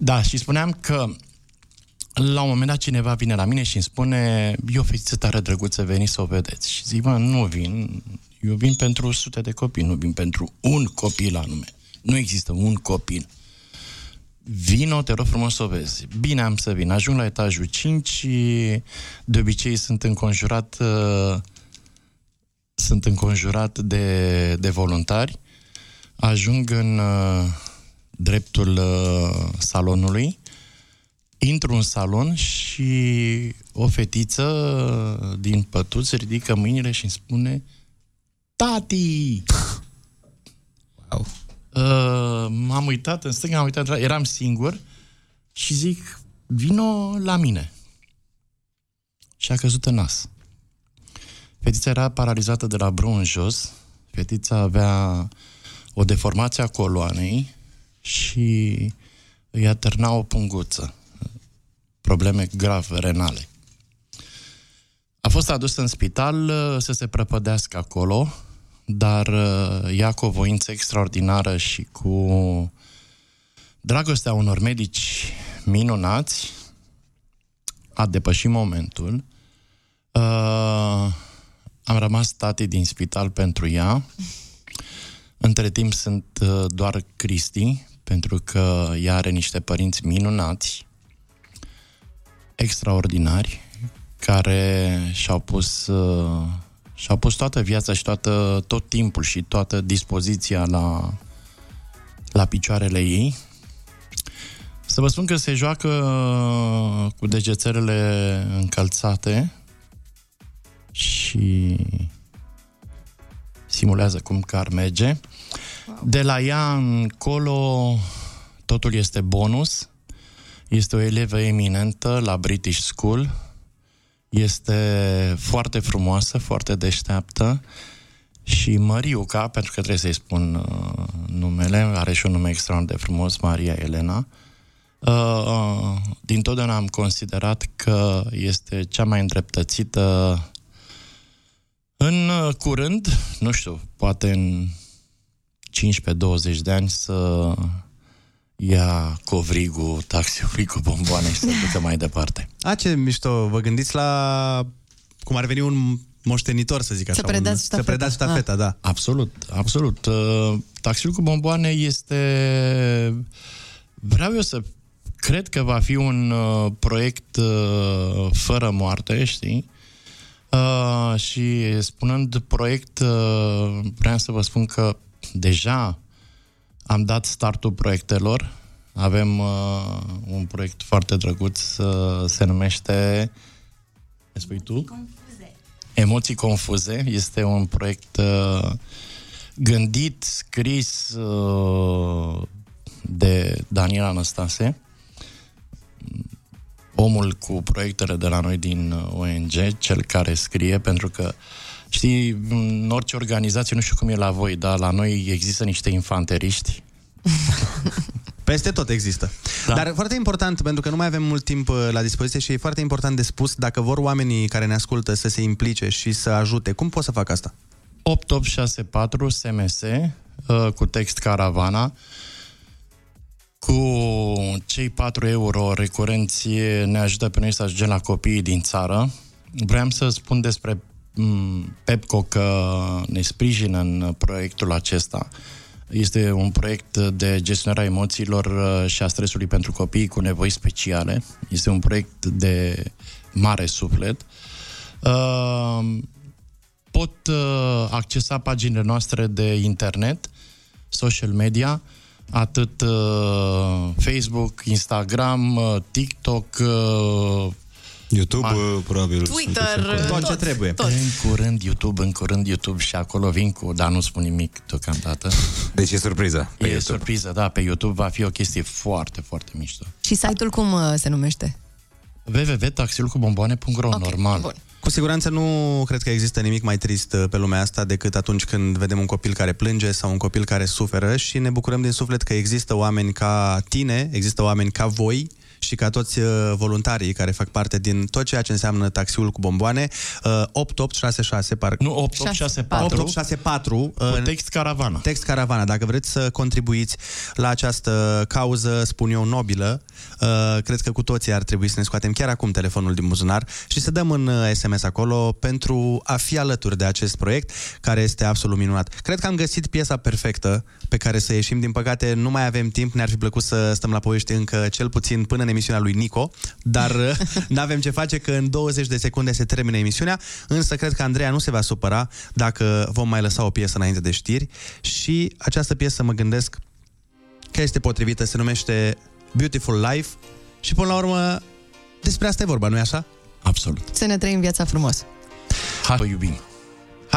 Da, și spuneam că la un moment dat cineva vine la mine și îmi spune e o fetiță tare drăguță, veni să o vedeți. Și zic, mă, nu vin, eu vin pentru sute de copii, nu vin pentru un copil anume. Nu există un copil. Vino, te rog frumos să o vezi. Bine am să vin. Ajung la etajul 5 și de obicei sunt înconjurat uh, sunt înconjurat de, de voluntari. Ajung în uh, dreptul uh, salonului, intru în salon și o fetiță din pătuț ridică mâinile și îmi spune Tati! Wow. Uh, m-am uitat în stânga, am uitat, în dreapta, eram singur și zic, vino la mine. Și a căzut în nas. Fetița era paralizată de la brâu în jos, fetița avea o deformație a coloanei și îi atârna o punguță. Probleme grave renale. A fost adusă în spital uh, să se prăpădească acolo, dar uh, ea cu o voință extraordinară și cu dragostea unor medici minunați a depășit momentul. Uh, am rămas tati din spital pentru ea. Între timp sunt uh, doar Cristi, pentru că ea are niște părinți minunați, extraordinari, care și-au pus, uh, și-au pus toată viața și toată, tot timpul și toată dispoziția la, la picioarele ei. Să vă spun că se joacă uh, cu degețelele încălțate și simulează cum că ar merge. De la ea încolo totul este bonus. Este o elevă eminentă la British School. Este foarte frumoasă, foarte deșteaptă. Și Măriuca, pentru că trebuie să-i spun uh, numele, are și un nume extraordinar de frumos, Maria Elena. Uh, uh, din totdeauna am considerat că este cea mai îndreptățită în uh, curând, nu știu, poate în 15-20 de ani să ia covrigul taxiului cu bomboane și să ducă mai departe. A, ce mișto, vă gândiți la cum ar veni un moștenitor, să zic așa. Să predați un, ștafeta. Să predați ștafeta, da. Absolut, absolut. Uh, Taxiul cu bomboane este... Vreau eu să cred că va fi un uh, proiect uh, fără moarte, știi? Uh, și spunând proiect, uh, vreau să vă spun că deja am dat startul proiectelor. Avem uh, un proiect foarte drăguț, uh, se numește... Ce spui tu? Emoții confuze. Este un proiect uh, gândit, scris uh, de Daniel Anastase, omul cu proiectele de la noi din uh, ONG, cel care scrie, pentru că Știi, în orice organizație, nu știu cum e la voi, dar la noi există niște infanteriști. Peste tot există. Da. Dar foarte important, pentru că nu mai avem mult timp uh, la dispoziție și e foarte important de spus, dacă vor oamenii care ne ascultă să se implice și să ajute, cum pot să fac asta? 8864 SMS uh, cu text caravana cu cei 4 euro recurenți ne ajută pe noi să ajungem la copiii din țară. Vreau să spun despre mm, Pepco că ne sprijină în proiectul acesta. Este un proiect de gestionare a emoțiilor uh, și a stresului pentru copiii cu nevoi speciale. Este un proiect de mare suflet. Uh, pot uh, accesa paginile noastre de internet, social media, atât uh, Facebook, Instagram, uh, TikTok, uh, YouTube, uh, probabil. Twitter, Tot ce trebuie. Tot. în curând YouTube, în curând YouTube și acolo vin cu, dar nu spun nimic deocamdată. Deci e surpriză pe e YouTube. surpriză, da, pe YouTube va fi o chestie foarte, foarte mișto. Și site-ul cum uh, se numește? www.taxiulcubomboane.ro Ok, normal. bun. Cu siguranță nu cred că există nimic mai trist uh, pe lumea asta decât atunci când vedem un copil care plânge sau un copil care suferă și ne bucurăm din suflet că există oameni ca tine, există oameni ca voi și ca toți uh, voluntarii care fac parte din tot ceea ce înseamnă taxiul cu bomboane, uh, 8866, parcă... Nu, 8864. 8864. Cu text caravana. Text caravana. Dacă vreți să contribuiți la această cauză, spun eu, nobilă, uh, cred că cu toții ar trebui să ne scoatem chiar acum telefonul din buzunar și să dăm în uh, SMS acolo pentru a fi alături de acest proiect, care este absolut minunat. Cred că am găsit piesa perfectă pe care să ieșim. Din păcate, nu mai avem timp. Ne-ar fi plăcut să stăm la povești încă cel puțin până în emisiunea lui Nico, dar nu avem ce face că în 20 de secunde se termină emisiunea, însă cred că Andreea nu se va supăra dacă vom mai lăsa o piesă înainte de știri și această piesă mă gândesc că este potrivită, se numește Beautiful Life și până la urmă despre asta e vorba, nu-i așa? Absolut. Să ne trăim viața frumos. Hai, iubim.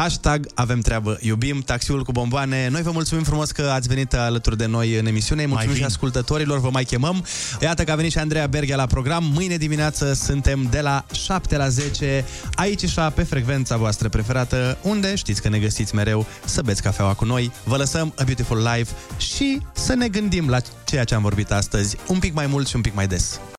Hashtag avem treabă, iubim taxiul cu bomboane. Noi vă mulțumim frumos că ați venit alături de noi în emisiune. Mulțumim și ascultătorilor, vă mai chemăm. Iată că a venit și Andreea Berghia la program. Mâine dimineață suntem de la 7 la 10 aici și pe frecvența voastră preferată, unde știți că ne găsiți mereu să beți cafeaua cu noi. Vă lăsăm A Beautiful Life și să ne gândim la ceea ce am vorbit astăzi un pic mai mult și un pic mai des.